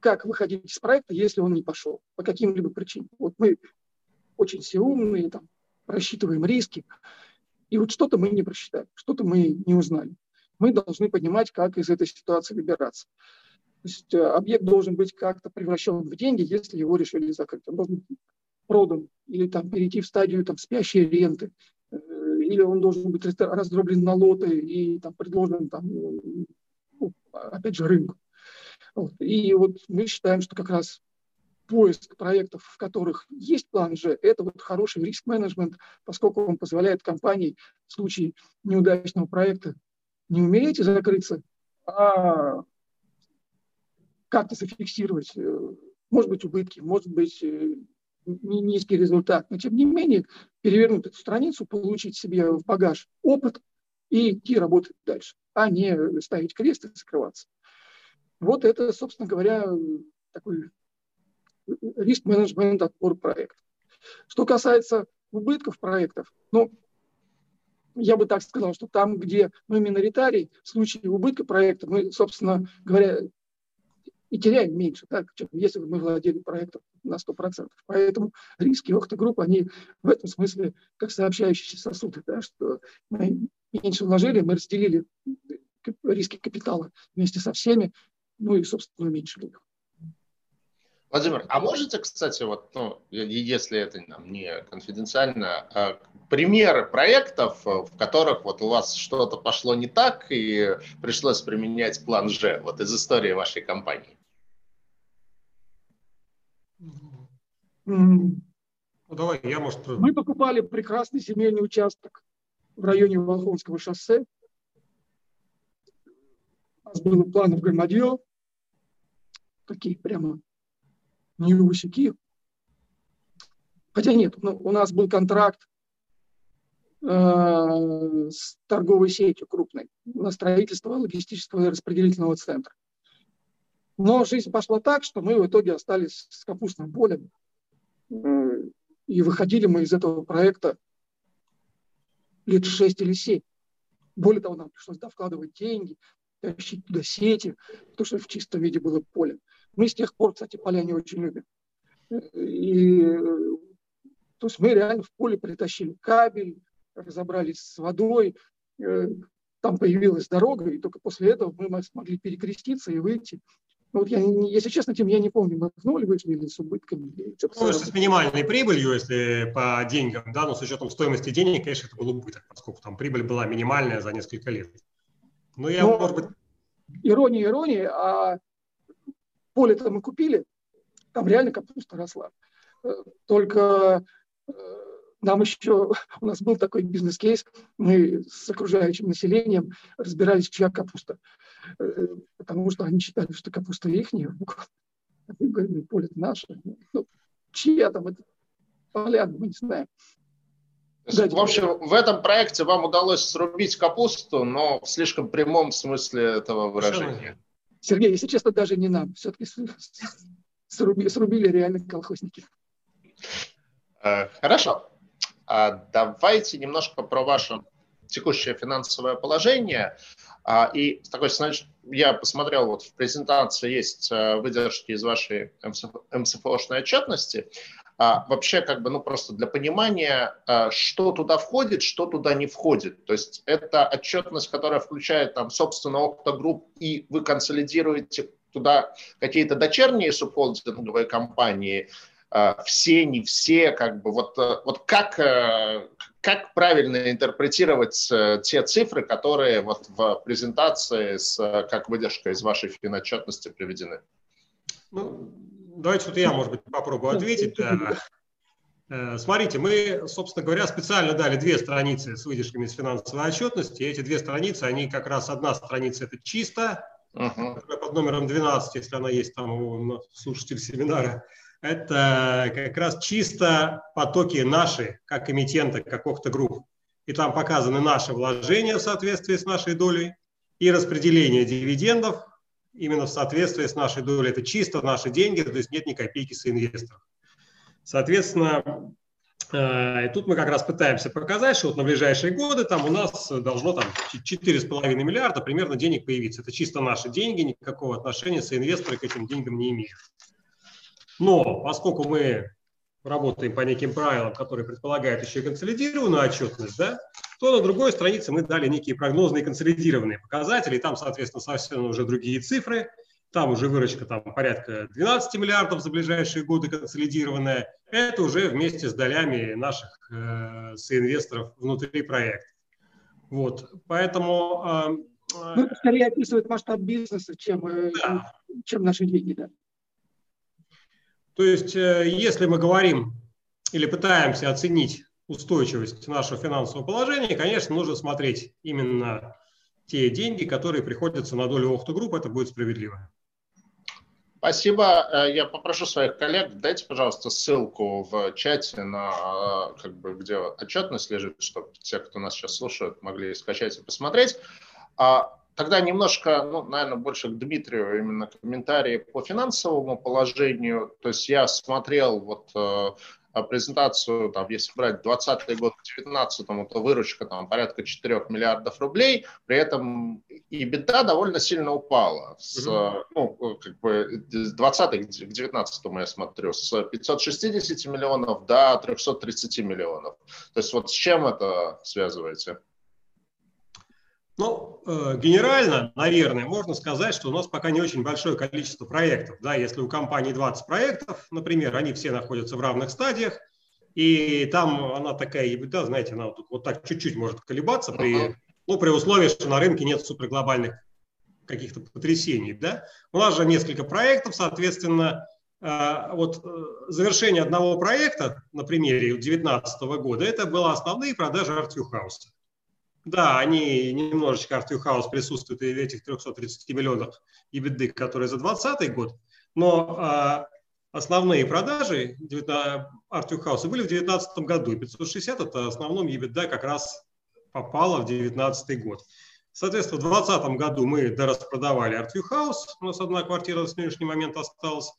как выходить из проекта, если он не пошел, по каким-либо причинам. Вот мы очень все умные, там, рассчитываем риски, и вот что-то мы не просчитали, что-то мы не узнали. Мы должны понимать, как из этой ситуации выбираться. То есть э, объект должен быть как-то превращен в деньги, если его решили закрыть. Он должен быть продан или там, перейти в стадию там, спящей ренты, э, или он должен быть раздроблен на лоты и там, предложен, там, ну, опять же, рынку. Вот. И вот мы считаем, что как раз поиск проектов, в которых есть план G, это вот хороший риск-менеджмент, поскольку он позволяет компании в случае неудачного проекта не умереть и закрыться, а как-то зафиксировать, э, может быть, убытки, может быть, э, низкий результат, но тем не менее перевернуть эту страницу, получить себе в багаж опыт и идти работать дальше, а не ставить крест и закрываться. Вот это, собственно говоря, такой риск-менеджмент отбор проектов. Что касается убытков проектов, ну, я бы так сказал, что там, где мы миноритарий, в случае убытка проекта, мы, собственно говоря, и теряем меньше, так, чем если бы мы владели проектом на 100%. Поэтому риски охта-групп, они в этом смысле как сообщающиеся сосуды, да, что мы меньше вложили, мы разделили риски капитала вместе со всеми, ну и, собственно, уменьшили их. Владимир, а можете, кстати, вот, ну, если это нам не конфиденциально, а, примеры проектов, в которых вот у вас что-то пошло не так и пришлось применять план Ж, вот из истории вашей компании? Ну, давай, я, может... Мы покупали прекрасный семейный участок в районе Волхонского шоссе. У нас был план в Громадье. Такие прямо неусики. Хотя нет, ну, у нас был контракт э, с торговой сетью крупной на строительство логистического и распределительного центра. Но жизнь пошла так, что мы в итоге остались с капустным полем. Э, и выходили мы из этого проекта лет 6 или 7. Более того, нам пришлось да, вкладывать деньги, тащить туда сети, потому что в чистом виде было поле. Мы с тех пор, кстати, поля не очень любим. И, то есть мы реально в поле притащили кабель, разобрались с водой, э, там появилась дорога, и только после этого мы смогли перекреститься и выйти. Ну, вот я, если честно, тем я не помню, мы в ноль вышли или с убытками. Или ну, с минимальной прибылью, если по деньгам, да, но с учетом стоимости денег, конечно, это был убыток, поскольку там прибыль была минимальная за несколько лет. Ну, я, но, может быть... Ирония, ирония, а поле-то мы купили, там реально капуста росла. Э, только э, нам еще, (laughs) у нас был такой бизнес-кейс, мы с окружающим населением разбирались, чья капуста. Э, потому что они считали, что капуста их. Мы (laughs) говорили, поле наше. Ну, чья там это поля, мы не знаем. Да, в общем, в этом проекте вам удалось срубить капусту, но в слишком прямом смысле этого выражения. Сергей, если честно, даже не нам. Все-таки срубили, срубили реально колхозники. Э, хорошо. А давайте немножко про ваше текущее финансовое положение. А, и такой, я посмотрел, вот в презентации есть э, выдержки из вашей МСФОшной отчетности. А, вообще, как бы, ну, просто для понимания, э, что туда входит, что туда не входит. То есть это отчетность, которая включает там, собственно, оптогрупп, и вы консолидируете туда какие-то дочерние субхолдинговые компании, э, все, не все, как бы, вот, вот как, как правильно интерпретировать э, те цифры, которые вот в презентации с, как выдержка из вашей финотчетности приведены? Ну, давайте вот я, может быть, попробую ответить. Э, смотрите, мы, собственно говоря, специально дали две страницы с выдержками из финансовой отчетности. Эти две страницы, они как раз одна страница – это чисто, uh-huh. под номером 12, если она есть там у слушателей семинара это как раз чисто потоки наши, как эмитента, как Групп. И там показаны наши вложения в соответствии с нашей долей и распределение дивидендов именно в соответствии с нашей долей. Это чисто наши деньги, то есть нет ни копейки с инвесторов. Соответственно, э, и тут мы как раз пытаемся показать, что вот на ближайшие годы там у нас должно там 4,5 миллиарда примерно денег появиться. Это чисто наши деньги, никакого отношения с инвесторы к этим деньгам не имеют. Но поскольку мы работаем по неким правилам, которые предполагают еще и консолидированную отчетность, да, то на другой странице мы дали некие прогнозные консолидированные показатели, и там, соответственно, совсем уже другие цифры, там уже выручка там, порядка 12 миллиардов за ближайшие годы консолидированная, это уже вместе с долями наших э, соинвесторов внутри проекта. Вот, поэтому... Э, ну, скорее описывает масштаб бизнеса, чем, э, да. чем наши деньги, да. То есть, э, если мы говорим или пытаемся оценить устойчивость нашего финансового положения, конечно, нужно смотреть именно те деньги, которые приходятся на долю Охту Групп, это будет справедливо. Спасибо. Э, я попрошу своих коллег, дайте, пожалуйста, ссылку в чате, на, э, как бы, где отчетность лежит, чтобы те, кто нас сейчас слушают, могли скачать и посмотреть. А Тогда немножко, ну, наверное, больше к Дмитрию именно комментарии по финансовому положению. То есть я смотрел вот э, презентацию, там, если брать 20 год к 19 то выручка там порядка 4 миллиардов рублей, при этом и беда довольно сильно упала. С, mm-hmm. ну, как бы с 20 к 19 я смотрю, с 560 миллионов до 330 миллионов. То есть вот с чем это связываете? Ну, э, генерально, наверное, можно сказать, что у нас пока не очень большое количество проектов. Да, если у компании 20 проектов, например, они все находятся в равных стадиях, и там она такая ебеда, знаете, она вот, вот так чуть-чуть может колебаться при, ну, при условии, что на рынке нет суперглобальных каких-то потрясений. Да? У нас же несколько проектов, соответственно, э, вот э, завершение одного проекта на примере 2019 года, это были основные продажи Artview House. Да, они немножечко Artview House присутствуют и в этих 330 миллионах EBITDA, которые за 2020 год, но э, основные продажи Artview House были в 2019 году, и 560 это основном EBITDA как раз попало в 2019 год. Соответственно, в 2020 году мы дораспродавали Artview House, у нас одна квартира на сегодняшний момент осталась,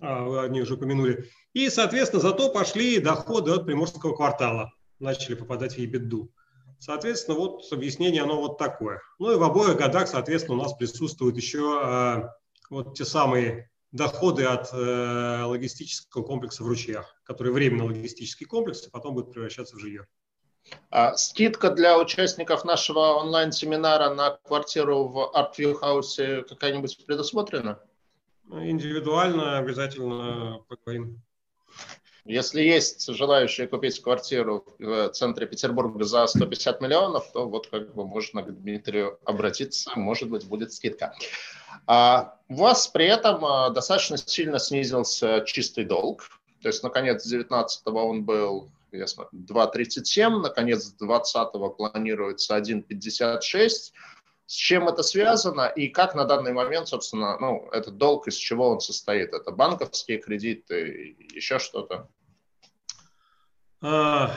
а, вы о уже упомянули. И, соответственно, зато пошли доходы от приморского квартала, начали попадать в EBITDA. Соответственно, вот объяснение оно вот такое. Ну и в обоих годах, соответственно, у нас присутствуют еще э, вот те самые доходы от э, логистического комплекса в ручьях, который временно логистический комплекс, и потом будет превращаться в жилье. А скидка для участников нашего онлайн-семинара на квартиру в ArtView House какая-нибудь предусмотрена? Индивидуально обязательно поговорим. Если есть желающие купить квартиру в центре Петербурга за 150 миллионов, то вот как бы можно к Дмитрию обратиться, может быть, будет скидка. А у вас при этом а, достаточно сильно снизился чистый долг. То есть, наконец, 19 он был я смотрю, 2,37, наконец 20 планируется 1,56. С чем это связано и как на данный момент, собственно, ну, этот долг, из чего он состоит? Это банковские кредиты, еще что-то? А,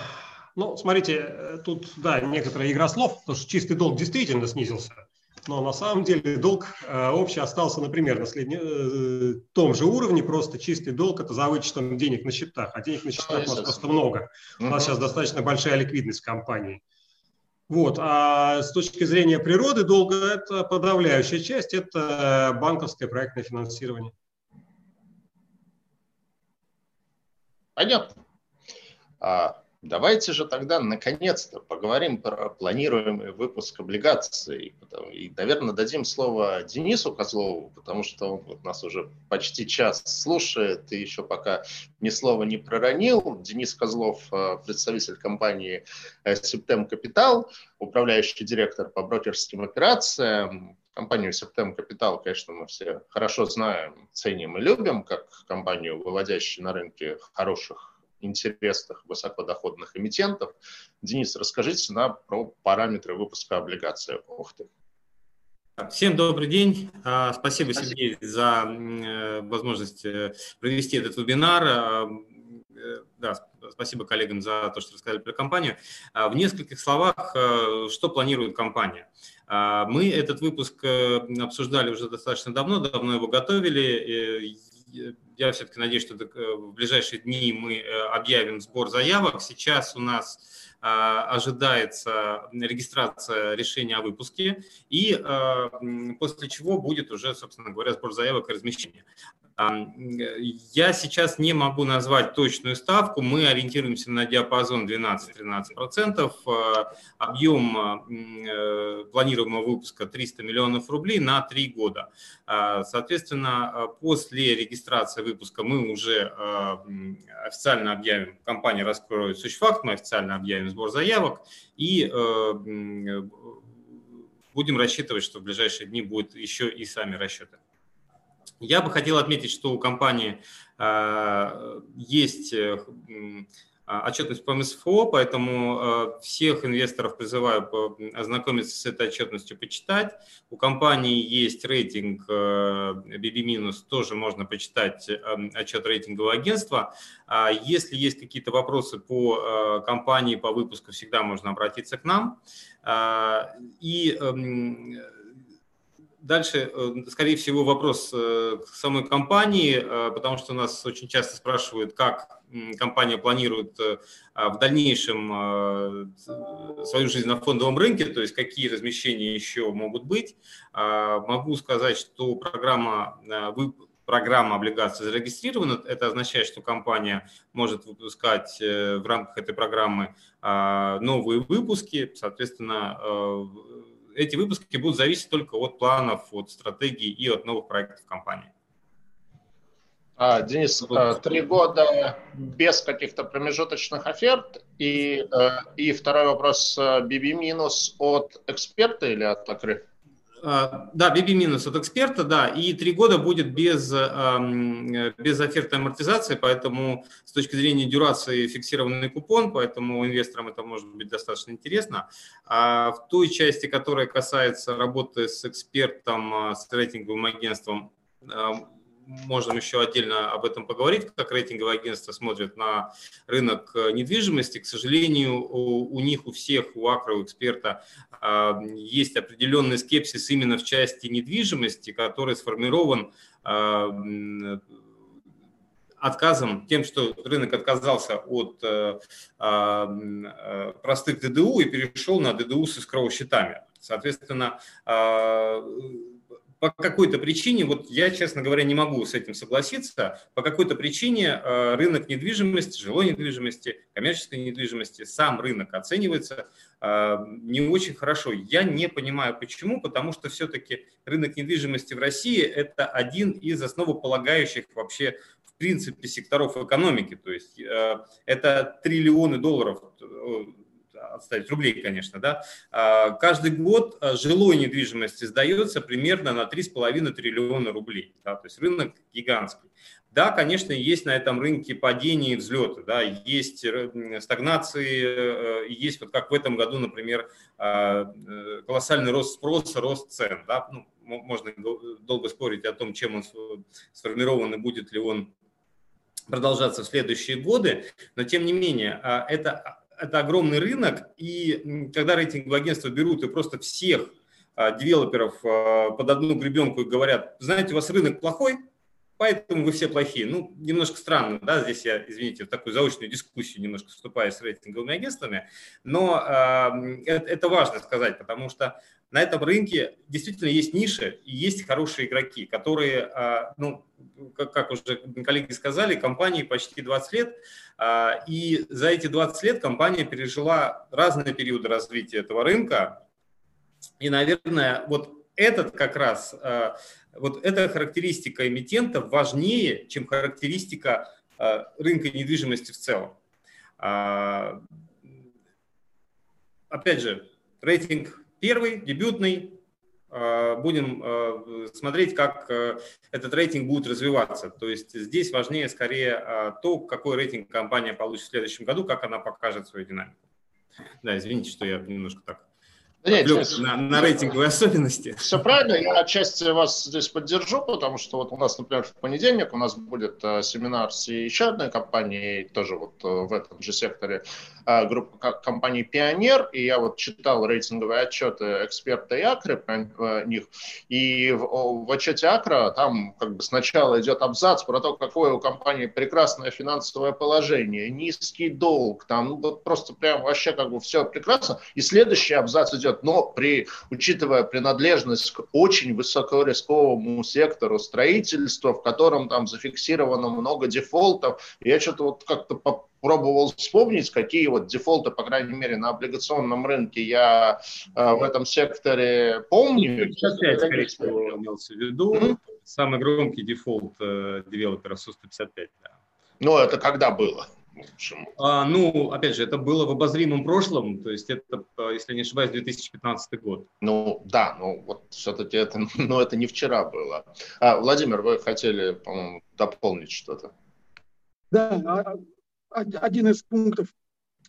ну, смотрите, тут, да, некоторая игра слов, потому что чистый долг действительно снизился но на самом деле долг э, общий остался, например, на следне, э, том же уровне, просто чистый долг – это за вычетом денег на счетах, а денег на счетах у нас просто много. У нас сейчас достаточно большая ликвидность в компании. Вот. А с точки зрения природы долга это подавляющая часть, это банковское проектное финансирование. Понятно. А, Давайте же тогда наконец-то поговорим про планируемый выпуск облигаций. И, наверное, дадим слово Денису Козлову, потому что он вот нас уже почти час слушает и еще пока ни слова не проронил. Денис Козлов, э, представитель компании Септем Капитал, управляющий директор по брокерским операциям. Компанию Септем Капитал, конечно, мы все хорошо знаем, ценим и любим, как компанию, выводящую на рынке хороших интересных высокодоходных эмитентов. Денис, расскажите нам про параметры выпуска облигаций. Ох ты. Всем добрый день. А, спасибо, Спасибо. Сергей, за э, возможность э, провести этот вебинар. А, э, да, спасибо коллегам за то, что рассказали про компанию. А, в нескольких словах, что планирует компания. Мы этот выпуск обсуждали уже достаточно давно, давно его готовили я все-таки надеюсь, что э, в ближайшие дни мы э, объявим сбор заявок. Сейчас у нас а, ожидается регистрация решения о выпуске, и а, после чего будет уже, собственно говоря, сбор заявок и размещение. Я сейчас не могу назвать точную ставку. Мы ориентируемся на диапазон 12-13%. А, объем э, планируемого выпуска 300 миллионов рублей на 3 года. Соответственно, после регистрации выпуска мы уже официально объявим, компания раскроет сущфакт, мы официально объявим сбор заявок и э, будем рассчитывать, что в ближайшие дни будут еще и сами расчеты. Я бы хотел отметить, что у компании э, есть э, отчетность по МСФО, поэтому э, всех инвесторов призываю ознакомиться с этой отчетностью, почитать. У компании есть рейтинг BB-, тоже можно почитать отчет рейтингового агентства. А если есть какие-то вопросы по компании, по выпуску, всегда можно обратиться к нам. И эм, Дальше, э, скорее всего, вопрос э, к самой компании, э, потому что нас очень часто спрашивают, как компания планирует в дальнейшем свою жизнь на фондовом рынке, то есть какие размещения еще могут быть. Могу сказать, что программа программа облигаций зарегистрирована. Это означает, что компания может выпускать в рамках этой программы новые выпуски. Соответственно, эти выпуски будут зависеть только от планов, от стратегий и от новых проектов компании. А, Денис, вот. три года без каких-то промежуточных оферт. И, и второй вопрос, BB минус от эксперта или от Акры? А, да, BB минус от эксперта, да, и три года будет без, без оферты амортизации, поэтому с точки зрения дюрации фиксированный купон, поэтому инвесторам это может быть достаточно интересно. А в той части, которая касается работы с экспертом, а, с рейтинговым агентством, можем еще отдельно об этом поговорить, как рейтинговые агентства смотрят на рынок э, недвижимости. К сожалению, у, у них, у всех, у Акро, у эксперта э, есть определенный скепсис именно в части недвижимости, который сформирован э, отказом, тем, что рынок отказался от э, э, простых ДДУ и перешел на ДДУ с искровыми счетами. Соответственно, э, по какой-то причине, вот я, честно говоря, не могу с этим согласиться, по какой-то причине э, рынок недвижимости, жилой недвижимости, коммерческой недвижимости, сам рынок оценивается э, не очень хорошо. Я не понимаю почему, потому что все-таки рынок недвижимости в России – это один из основополагающих вообще в принципе секторов экономики. То есть э, это триллионы долларов отставить рублей, конечно, да, а, каждый год а, жилой недвижимости сдается примерно на 3,5 триллиона рублей. Да, то есть рынок гигантский. Да, конечно, есть на этом рынке падения и взлеты, да, есть стагнации, э, есть вот как в этом году, например, а, э, колоссальный рост спроса, рост цен. Да, ну, можно долго спорить о том, чем он сформирован и будет ли он продолжаться в следующие годы, но тем не менее это это огромный рынок, и когда рейтинговые агентства берут и просто всех а, девелоперов а, под одну гребенку и говорят, знаете, у вас рынок плохой, поэтому вы все плохие. Ну, немножко странно, да, здесь я, извините, в такую заочную дискуссию немножко вступаю с рейтинговыми агентствами, но э, это, важно сказать, потому что на этом рынке действительно есть ниши и есть хорошие игроки, которые, э, ну, как, как уже коллеги сказали, компании почти 20 лет, э, и за эти 20 лет компания пережила разные периоды развития этого рынка, и, наверное, вот этот как раз, э, вот эта характеристика эмитента важнее, чем характеристика э, рынка недвижимости в целом. А, опять же, рейтинг первый, дебютный. А, будем смотреть, как этот рейтинг будет развиваться. То есть здесь важнее скорее то, какой рейтинг компания получит в следующем году, как она покажет свою динамику. Да, извините, что я немножко так нет, на, на рейтинговые особенности. Все правильно, я отчасти вас здесь поддержу, потому что вот у нас, например, в понедельник у нас будет э, семинар с еще одной компанией, тоже вот э, в этом же секторе, э, группа компаний «Пионер», и я вот читал рейтинговые отчеты эксперта и Акры про них, и в, в отчете Акра там как бы сначала идет абзац про то, какое у компании прекрасное финансовое положение, низкий долг, там ну, вот просто прям вообще как бы все прекрасно, и следующий абзац идет идет, но при, учитывая принадлежность к очень высокорисковому сектору строительства, в котором там зафиксировано много дефолтов, я что-то вот как-то пробовал вспомнить, какие вот дефолты, по крайней мере, на облигационном рынке я э, в этом секторе помню. 155, скорее всего, имелся в виду. Mm-hmm. Самый громкий дефолт э, девелопера Су-155, да. Ну, это когда было? А, ну, опять же, это было в обозримом прошлом, то есть это, если не ошибаюсь, 2015 год. Ну, да, ну вот все-таки это, (laughs) ну, это не вчера было. А, Владимир, вы хотели, по-моему, дополнить что-то? Да, а, а, один из пунктов,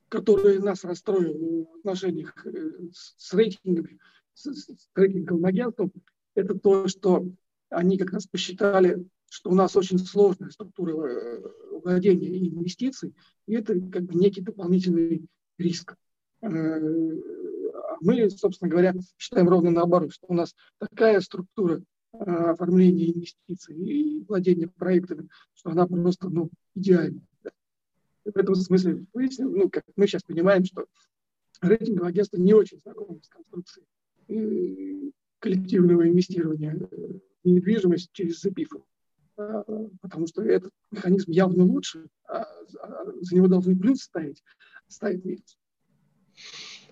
который нас расстроил в отношениях э, с рейтингами, с, с рейтинговым агентством, это то, что они как раз посчитали что у нас очень сложная структура э, владения и инвестиций, и это как бы некий дополнительный риск. Э, а мы, собственно говоря, считаем ровно наоборот, что у нас такая структура э, оформления инвестиций и владения проектами, что она просто ну, идеальна. В этом смысле, ну, как мы сейчас понимаем, что рейтинговое агентство не очень знакомо с конструкцией коллективного инвестирования в недвижимость через ЗПИФы. Потому что этот механизм явно лучше, а за него должны плюс ставить, ставить минус.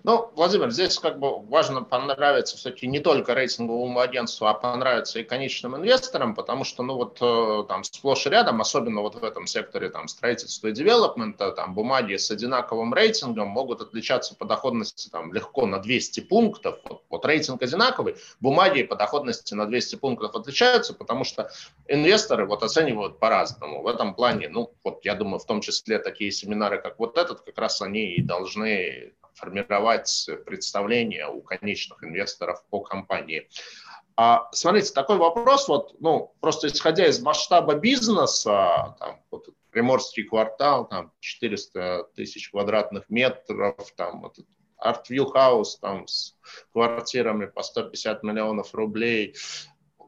Ну, Владимир, здесь как бы важно понравиться все-таки не только рейтинговому агентству, а понравиться и конечным инвесторам, потому что, ну, вот э, там сплошь и рядом, особенно вот в этом секторе там строительства и девелопмента, там бумаги с одинаковым рейтингом могут отличаться по доходности там легко на 200 пунктов. Вот, вот рейтинг одинаковый, бумаги по доходности на 200 пунктов отличаются, потому что инвесторы вот оценивают по-разному. В этом плане, ну, вот я думаю, в том числе такие семинары, как вот этот, как раз они и должны формировать представление у конечных инвесторов по компании. А, смотрите, такой вопрос, вот, ну, просто исходя из масштаба бизнеса, там, вот, Приморский квартал, там, 400 тысяч квадратных метров, там, вот, Артвилл Хаус, там, с квартирами по 150 миллионов рублей,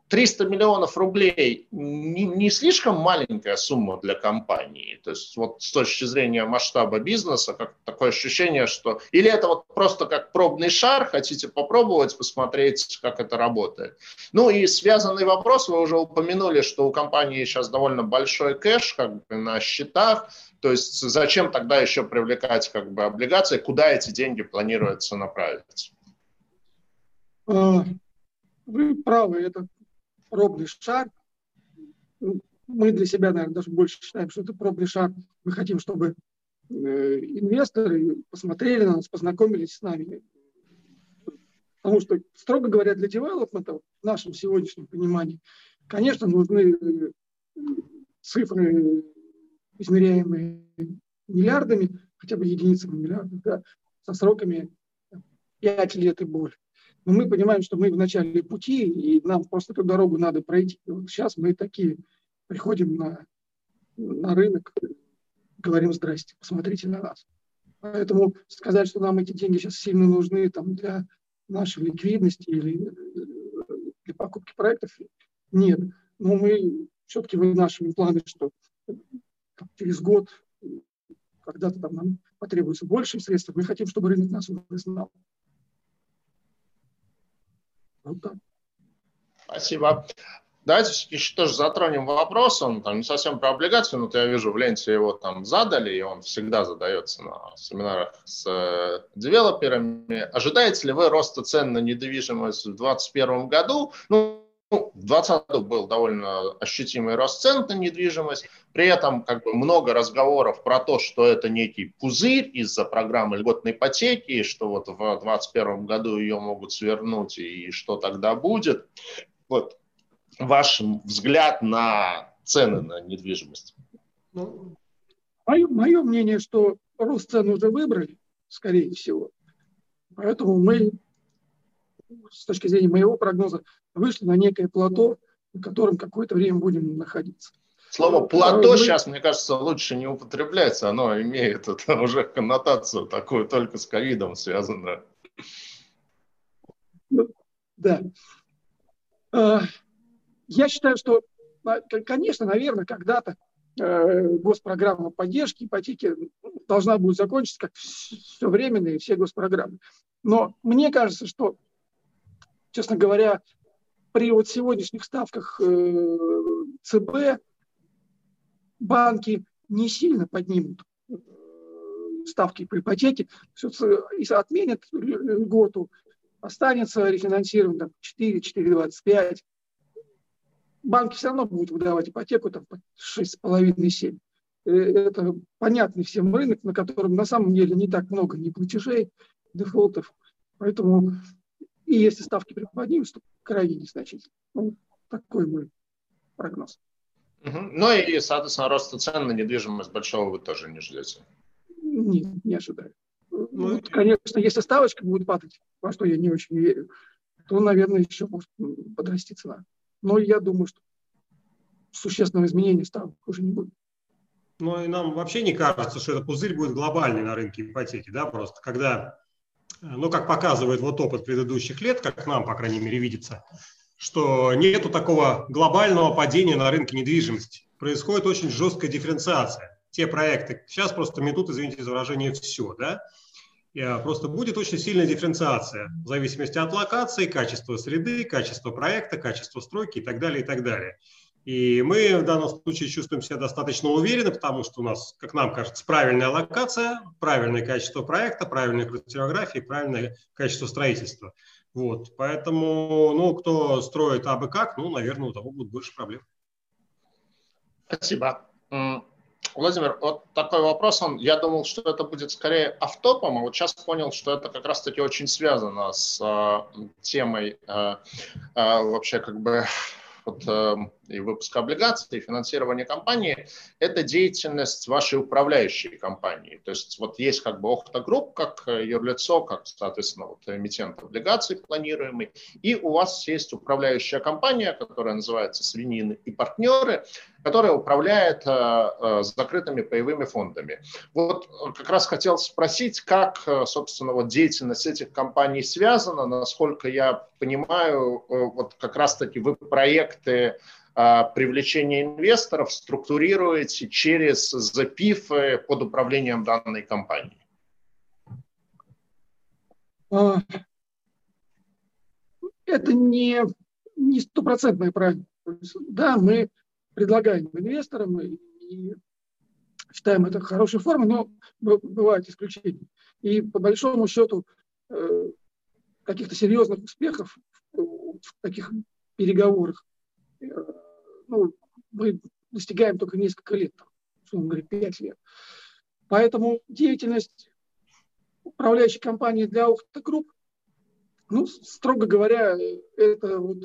300 миллионов рублей не, не слишком маленькая сумма для компании. То есть вот с точки зрения масштаба бизнеса, как такое ощущение, что... Или это вот просто как пробный шар, хотите попробовать, посмотреть, как это работает. Ну и связанный вопрос, вы уже упомянули, что у компании сейчас довольно большой кэш как бы на счетах. То есть зачем тогда еще привлекать как бы облигации, куда эти деньги планируется направить? Вы правы, это пробный шаг. Ну, мы для себя, наверное, даже больше считаем, что это пробный шаг. Мы хотим, чтобы э, инвесторы посмотрели на нас, познакомились с нами. Потому что, строго говоря, для девелопмента, в нашем сегодняшнем понимании, конечно, нужны э, цифры, измеряемые миллиардами, хотя бы единицами миллиардов, да, со сроками 5 лет и более. Но мы понимаем, что мы в начале пути, и нам просто эту дорогу надо пройти. И вот сейчас мы такие приходим на, на рынок, говорим «здрасте, посмотрите на нас». Поэтому сказать, что нам эти деньги сейчас сильно нужны там, для нашей ликвидности или э, для покупки проектов, нет. Но мы все-таки вынашиваем планы, что через год, когда-то там нам потребуется больше средств, мы хотим, чтобы рынок нас уже знал. Вот так. Спасибо. Давайте еще тоже затронем вопрос, он там не совсем про облигации, но я вижу в ленте его там задали, и он всегда задается на семинарах с э, девелоперами. Ожидаете ли вы роста цен на недвижимость в 2021 году? Ну, ну, в 2020 году был довольно ощутимый рост цен на недвижимость, при этом как бы много разговоров про то, что это некий пузырь из-за программы льготной ипотеки, что вот в 2021 году ее могут свернуть и что тогда будет. Вот ваш взгляд на цены на недвижимость. Ну, мое, мое мнение, что рост цен уже выбрали, скорее всего. Поэтому мы, с точки зрения моего прогноза, вышли на некое плато, на котором какое-то время будем находиться. Слово ну, плато мы... сейчас, мне кажется, лучше не употребляется. Оно имеет это уже коннотацию такую только с ковидом связанную. Ну, да. А, я считаю, что, а, конечно, наверное, когда-то э, госпрограмма поддержки ипотеки должна будет закончиться, как все временные все госпрограммы. Но мне кажется, что, честно говоря, при вот сегодняшних ставках э, ЦБ банки не сильно поднимут э, ставки по ипотеке, все отменят льготу, останется рефинансирование там, 4, 4,25. Банки все равно будут выдавать ипотеку там, по 6,5-7. Э, это понятный всем рынок, на котором на самом деле не так много ни платежей, дефолтов. Поэтому и если ставки приподнимутся, то крайне незначительно. Ну, такой мой прогноз. Угу. Ну и, соответственно, роста цен на недвижимость большого вы тоже не ждете? Нет, не ожидаю. Ну, вот, конечно, если ставочка будет падать, во что я не очень верю, то, наверное, еще может подрасти цена. Но я думаю, что существенного изменения ставок уже не будет. Ну и нам вообще не кажется, что этот пузырь будет глобальный на рынке ипотеки, да, просто когда ну, как показывает вот опыт предыдущих лет, как нам, по крайней мере, видится, что нету такого глобального падения на рынке недвижимости. Происходит очень жесткая дифференциация. Те проекты, сейчас просто метут, извините за выражение, все, да, а, просто будет очень сильная дифференциация в зависимости от локации, качества среды, качества проекта, качества стройки и так далее, и так далее. И мы в данном случае чувствуем себя достаточно уверенно, потому что у нас, как нам кажется, правильная локация, правильное качество проекта, правильная картография, правильное качество строительства. Вот, поэтому, ну, кто строит абы как, ну, наверное, у того будут больше проблем. Спасибо. Владимир, вот такой вопрос, он, я думал, что это будет скорее автопом, а вот сейчас понял, что это как раз-таки очень связано с э, темой э, э, вообще как бы вот, э, и выпуска облигаций, и финансирования компании, это деятельность вашей управляющей компании. То есть вот есть как бы Охта Групп, как э, юрлицо, как, соответственно, вот эмитент облигаций планируемый, и у вас есть управляющая компания, которая называется «Свинины и партнеры», которая управляет э, э, закрытыми паевыми фондами. Вот как раз хотел спросить, как, собственно, вот деятельность этих компаний связана, насколько я понимаю, э, вот как раз-таки вы проекты а, привлечение инвесторов структурируете через запифы под управлением данной компании? А, это не не стопроцентное правильно. Да, мы предлагаем инвесторам и считаем это хорошей формой, но бывают исключения. И по большому счету э, каких-то серьезных успехов в таких переговорах э, ну, мы достигаем только несколько лет, условно говоря, 5 лет. Поэтому деятельность управляющей компании для Ухта Групп, ну, строго говоря, это вот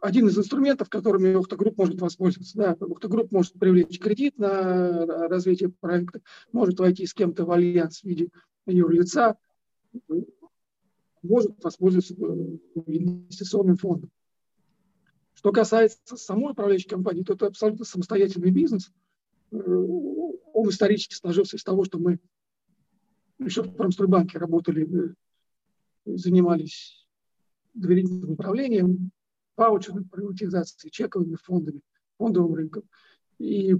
один из инструментов, которыми Охта Групп может воспользоваться. Да, Охта Групп может привлечь кредит на развитие проекта, может войти с кем-то в альянс в виде юрлица, может воспользоваться инвестиционным фондом. Что касается самой управляющей компании, то это абсолютно самостоятельный бизнес. Э, он исторически сложился из того, что мы еще в Промстройбанке работали, э, занимались доверительным управлением, ваучерной приватизацией, чековыми фондами, фондовым рынком. И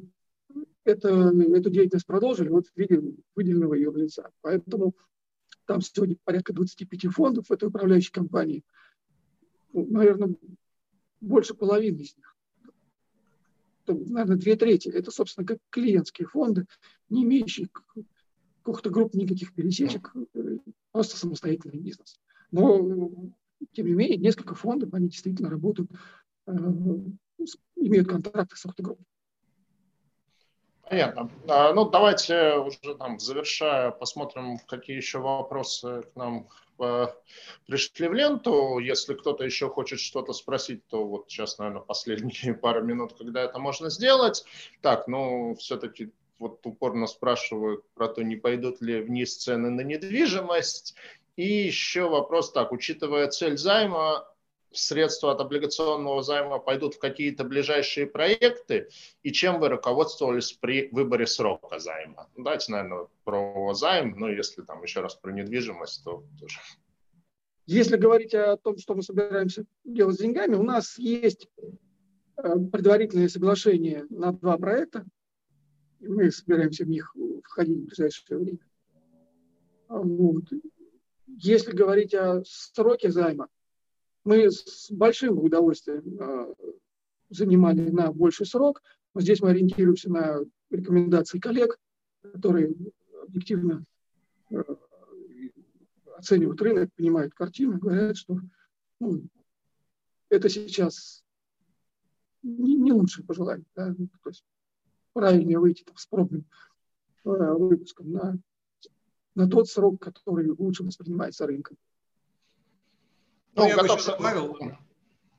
это, эту деятельность продолжили вот в виде выделенного ее лица. Поэтому там сегодня порядка 25 фондов в этой управляющей компании. Ну, наверное, больше половины из них, то, наверное, две трети, это, собственно, как клиентские фонды, не имеющие каких-то групп никаких пересечек, просто самостоятельный бизнес. Но, тем не менее, несколько фондов, они действительно работают, э, имеют контракты с автогруппой. Понятно. А, ну, давайте уже там, завершая, посмотрим, какие еще вопросы к нам э, пришли в ленту. Если кто-то еще хочет что-то спросить, то вот сейчас, наверное, последние (laughs) пару минут, когда это можно сделать. Так, ну, все-таки вот упорно спрашиваю про то, не пойдут ли вниз цены на недвижимость. И еще вопрос так, учитывая цель займа, средства от облигационного займа пойдут в какие-то ближайшие проекты, и чем вы руководствовались при выборе срока займа? Давайте, наверное, про займ, ну, если там еще раз про недвижимость, то тоже. Если говорить о том, что мы собираемся делать с деньгами, у нас есть э, предварительное соглашение на два проекта. Мы собираемся в них входить в ближайшее время. Вот. Если говорить о сроке займа, мы с большим удовольствием э, занимали на больший срок. Но здесь мы ориентируемся на рекомендации коллег, которые объективно э, оценивают рынок, понимают картину, говорят, что ну, это сейчас не, не лучшее пожелание. Да? То есть правильнее выйти там, с пробным э, выпуском на, на тот срок, который лучше воспринимается рынком. Ну, я бы еще добавил,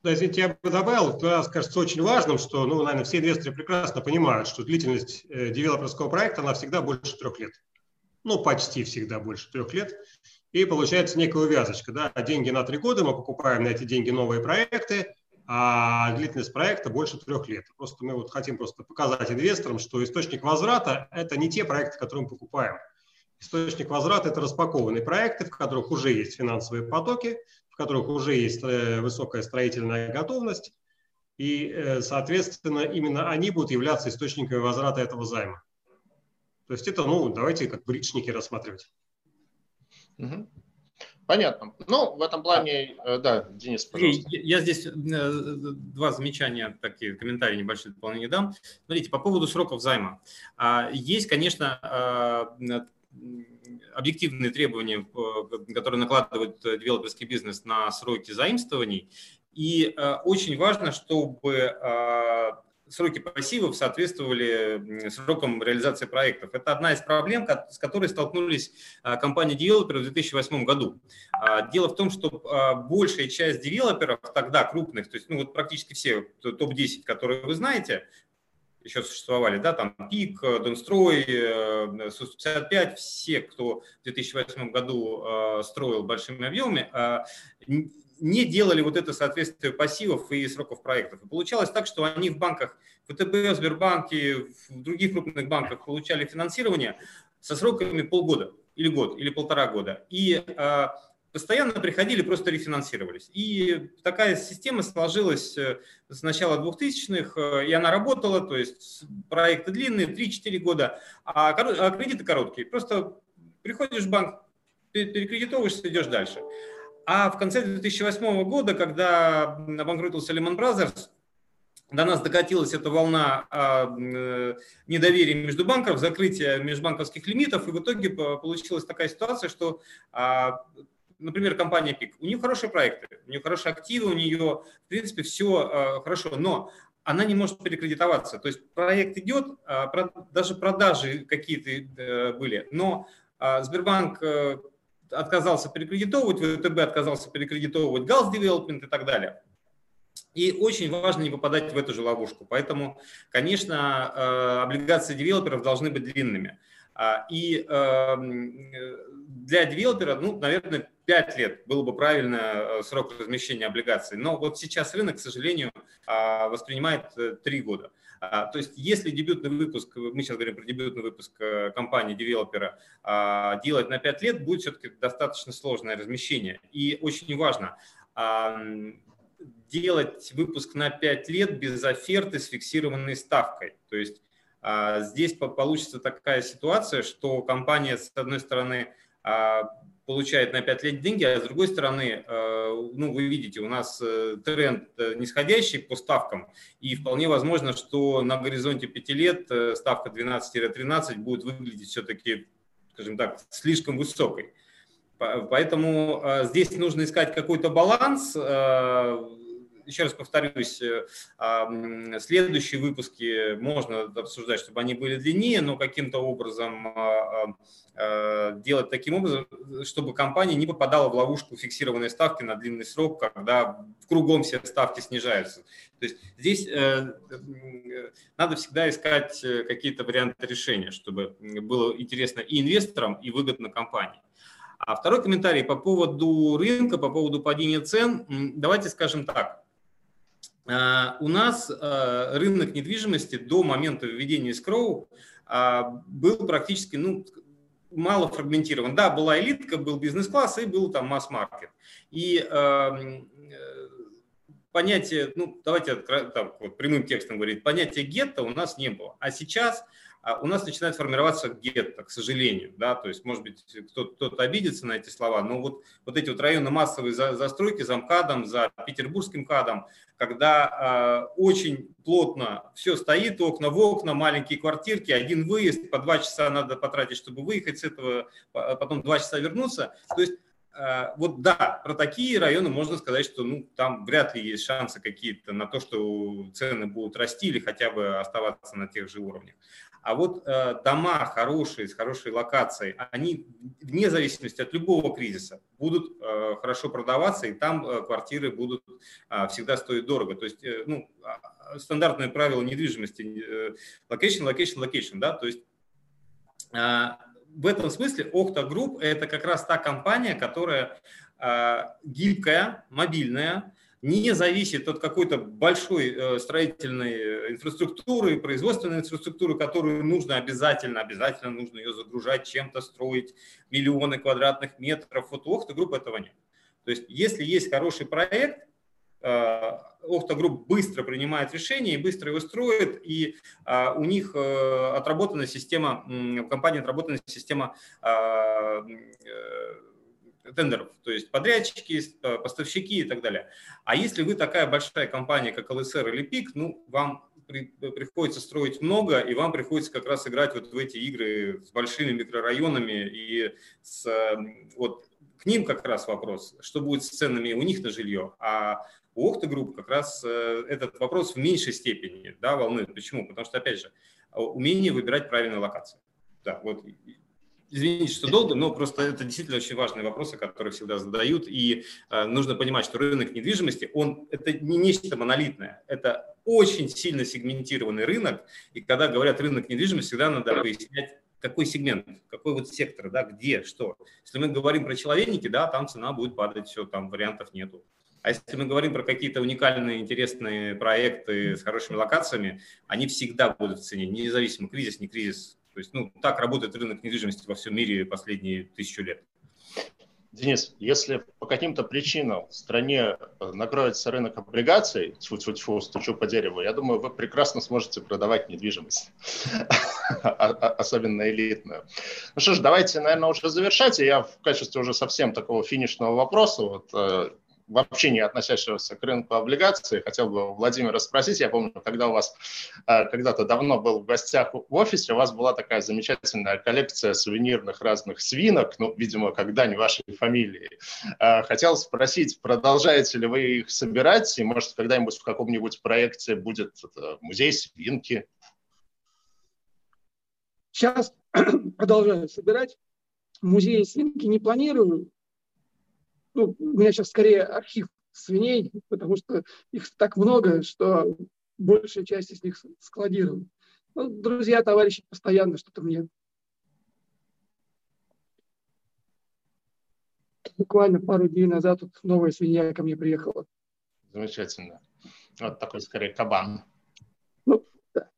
да, извините, я бы добавил, то, кажется очень важным, что, ну, наверное, все инвесторы прекрасно понимают, что длительность э, девелоперского проекта, она всегда больше трех лет. Ну, почти всегда больше трех лет. И получается некая увязочка, да, деньги на три года, мы покупаем на эти деньги новые проекты, а длительность проекта больше трех лет. Просто мы вот хотим просто показать инвесторам, что источник возврата – это не те проекты, которые мы покупаем. Источник возврата – это распакованные проекты, в которых уже есть финансовые потоки, в которых уже есть э, высокая строительная готовность, и, э, соответственно, именно они будут являться источниками возврата этого займа. То есть это, ну, давайте как бричники рассматривать. Угу. Понятно. Ну, в этом плане, а, да, Денис, пожалуйста. Я, я здесь два замечания, такие комментарии небольшие дополнение дам. Смотрите, по поводу сроков займа. Есть, конечно, объективные требования, которые накладывает девелоперский бизнес на сроки заимствований. И очень важно, чтобы сроки пассивов соответствовали срокам реализации проектов. Это одна из проблем, с которой столкнулись а, компании-девелоперы в 2008 году. А, дело в том, что большая часть девелоперов тогда крупных, то есть ну, вот практически все топ-10, которые вы знаете, еще существовали, да, там ПИК, Донстрой, Су-55, все, кто в 2008 году строил большими объемами, не делали вот это соответствие пассивов и сроков проектов. И получалось так, что они в банках, ВТБ, Сбербанке, в других крупных банках получали финансирование со сроками полгода или год, или полтора года. И э, постоянно приходили, просто рефинансировались. И такая система сложилась э, с начала 2000-х, э, и она работала, то есть проекты длинные, 3-4 года, а, а кредиты короткие. Просто приходишь в банк, перекредитовываешься, идешь дальше. А в конце 2008 года, когда обанкротился Lehman Brothers, до нас докатилась эта волна а, э, недоверия между банков, закрытия межбанковских лимитов, и в итоге получилась такая ситуация, что, а, например, компания ПИК, у нее хорошие проекты, у нее хорошие активы, у нее, в принципе, все а, хорошо, но она не может перекредитоваться. То есть проект идет, даже продажи какие-то э, были, но Сбербанк э, отказался перекредитовывать, ВТБ отказался перекредитовывать Галс Development и так далее. И очень важно не попадать в эту же ловушку. Поэтому, конечно, э, облигации девелоперов должны быть длинными. А, и эм, для девелопера, ну, наверное, 5 лет было бы правильно э, срок размещения облигаций. Но вот сейчас рынок, к сожалению, а, воспринимает 3 э, года. А, то есть, если дебютный выпуск, мы сейчас говорим про дебютный выпуск э, компании-девелопера, делать на 5 лет, будет все-таки достаточно сложное размещение. И очень важно, делать выпуск на 5 лет без оферты с фиксированной ставкой. То есть здесь получится такая ситуация, что компания, с одной стороны, получает на 5 лет деньги, а с другой стороны, э, ну, вы видите, у нас э, тренд э, нисходящий по ставкам, и вполне возможно, что на горизонте 5 лет ставка 12-13 будет выглядеть все-таки, скажем так, слишком высокой. Поэтому здесь нужно искать какой-то баланс, еще раз повторюсь, э, следующие выпуски можно обсуждать, чтобы они были длиннее, но каким-то образом а, а, делать таким образом, чтобы компания не попадала в ловушку фиксированной ставки на длинный срок, когда кругом все ставки снижаются. То есть здесь э, надо всегда искать э, какие-то варианты решения, чтобы было интересно и инвесторам, и выгодно компании. А второй комментарий по поводу рынка, по поводу падения цен. Давайте скажем так. Э, у нас э, рынок недвижимости до момента введения скроу э, был практически ну, мало фрагментирован. Да, была элитка, был бизнес-класс и был там масс-маркет. И понятие, ну давайте так, вот, прямым текстом говорить, понятие гетто у нас не было. А сейчас а у нас начинает формироваться гетто, к сожалению. Да? То есть, может быть, кто-то, кто обидится на эти слова, но вот, вот эти вот районы массовой застройки за МКАДом, за Петербургским КАДом, когда э, очень плотно все стоит, окна в окна, маленькие квартирки, один выезд, по два часа надо потратить, чтобы выехать с этого, потом два часа вернуться. То есть э, вот да, про такие районы можно сказать, что ну, там вряд ли есть шансы какие-то на то, что цены будут расти или хотя бы оставаться на тех же уровнях. А вот э, дома хорошие, с хорошей локацией, они вне зависимости от любого кризиса будут э, хорошо продаваться, и там э, квартиры будут всегда стоить дорого. То есть, ну, а, стандартное правило недвижимости location, location, location, да, то есть в этом смысле Охта Групп – это как раз та компания, которая гибкая, мобильная, не зависит от какой-то большой э, строительной э, инфраструктуры, производственной инфраструктуры, которую нужно обязательно, обязательно нужно ее загружать, чем-то строить, миллионы квадратных метров. Вот у Охта Групп этого нет. То есть если есть хороший проект, Охта э, Групп быстро принимает решение и быстро его строит, и у них отработана система, в компании отработана система тендеров, то есть подрядчики, поставщики и так далее. А если вы такая большая компания, как ЛСР или ПИК, ну, вам при, приходится строить много, и вам приходится как раз играть вот в эти игры с большими микрорайонами и с, вот к ним как раз вопрос, что будет с ценами у них на жилье, а у Охта Групп как раз э, этот вопрос в меньшей степени да, волнует. Почему? Потому что, опять же, умение выбирать правильные локации. Да, вот Извините, что долго, но просто это действительно очень важные вопросы, которые всегда задают. И э, нужно понимать, что рынок недвижимости, он это не нечто монолитное, это очень сильно сегментированный рынок. И когда говорят рынок недвижимости, всегда надо пояснять, какой сегмент, какой вот сектор, да, где, что. Если мы говорим про человейники, да, там цена будет падать, все, там вариантов нету. А если мы говорим про какие-то уникальные, интересные проекты с хорошими локациями, они всегда будут в цене, независимо, кризис, не кризис. То есть, ну, так работает рынок недвижимости во всем мире последние тысячу лет. Денис, если по каким-то причинам в стране э, накроется рынок облигаций, тьфу-тьфу-тьфу, стучу по дереву, я думаю, вы прекрасно сможете продавать недвижимость, (laughs) а, а, особенно элитную. Ну что ж, давайте, наверное, уже завершать. Я в качестве уже совсем такого финишного вопроса, вот э, вообще не относящегося к рынку облигаций. Хотел бы Владимира спросить, я помню, когда у вас э, когда-то давно был в гостях в офисе, у вас была такая замечательная коллекция сувенирных разных свинок, ну, видимо, когда не вашей фамилии. Э, хотел спросить, продолжаете ли вы их собирать, и, может, когда-нибудь в каком-нибудь проекте будет музей свинки? Сейчас (clears throat) продолжаю собирать. Музей свинки не планирую, ну, у меня сейчас скорее архив свиней, потому что их так много, что большая часть из них складирована. Ну, друзья, товарищи постоянно что-то мне буквально пару дней назад тут новая свинья ко мне приехала. Замечательно. Вот такой скорее кабан. Ну, да.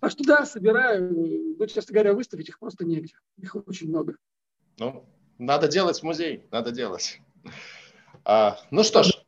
А что да, собираю. Ну, честно говоря, выставить их просто негде. Их очень много. Ну, надо делать музей, надо делать. А, ну что ж,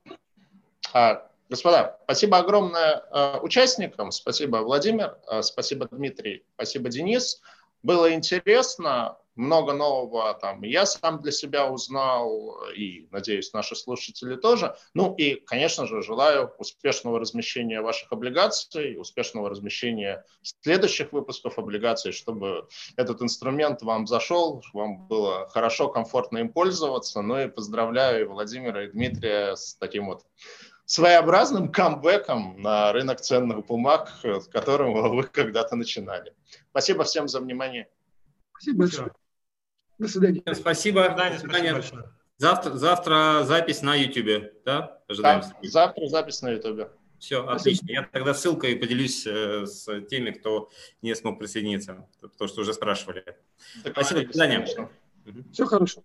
а, господа, спасибо огромное а, участникам, спасибо Владимир, а, спасибо Дмитрий, спасибо Денис. Было интересно, много нового там я сам для себя узнал, и, надеюсь, наши слушатели тоже. Ну и, конечно же, желаю успешного размещения ваших облигаций, успешного размещения следующих выпусков облигаций, чтобы этот инструмент вам зашел, вам было хорошо, комфортно им пользоваться. Ну и поздравляю и Владимира, и Дмитрия с таким вот своеобразным камбэком на рынок ценных бумаг, с которым вы когда-то начинали. Спасибо всем за внимание. Спасибо большое. До свидания. Спасибо. До свидания. До свидания. Завтра, завтра запись на YouTube, да? Ожидаем. Да, завтра запись на YouTube. Все, отлично. Я тогда ссылкой поделюсь э, с теми, кто не смог присоединиться, то, что уже спрашивали. Спасибо, до свидания. Все хорошо.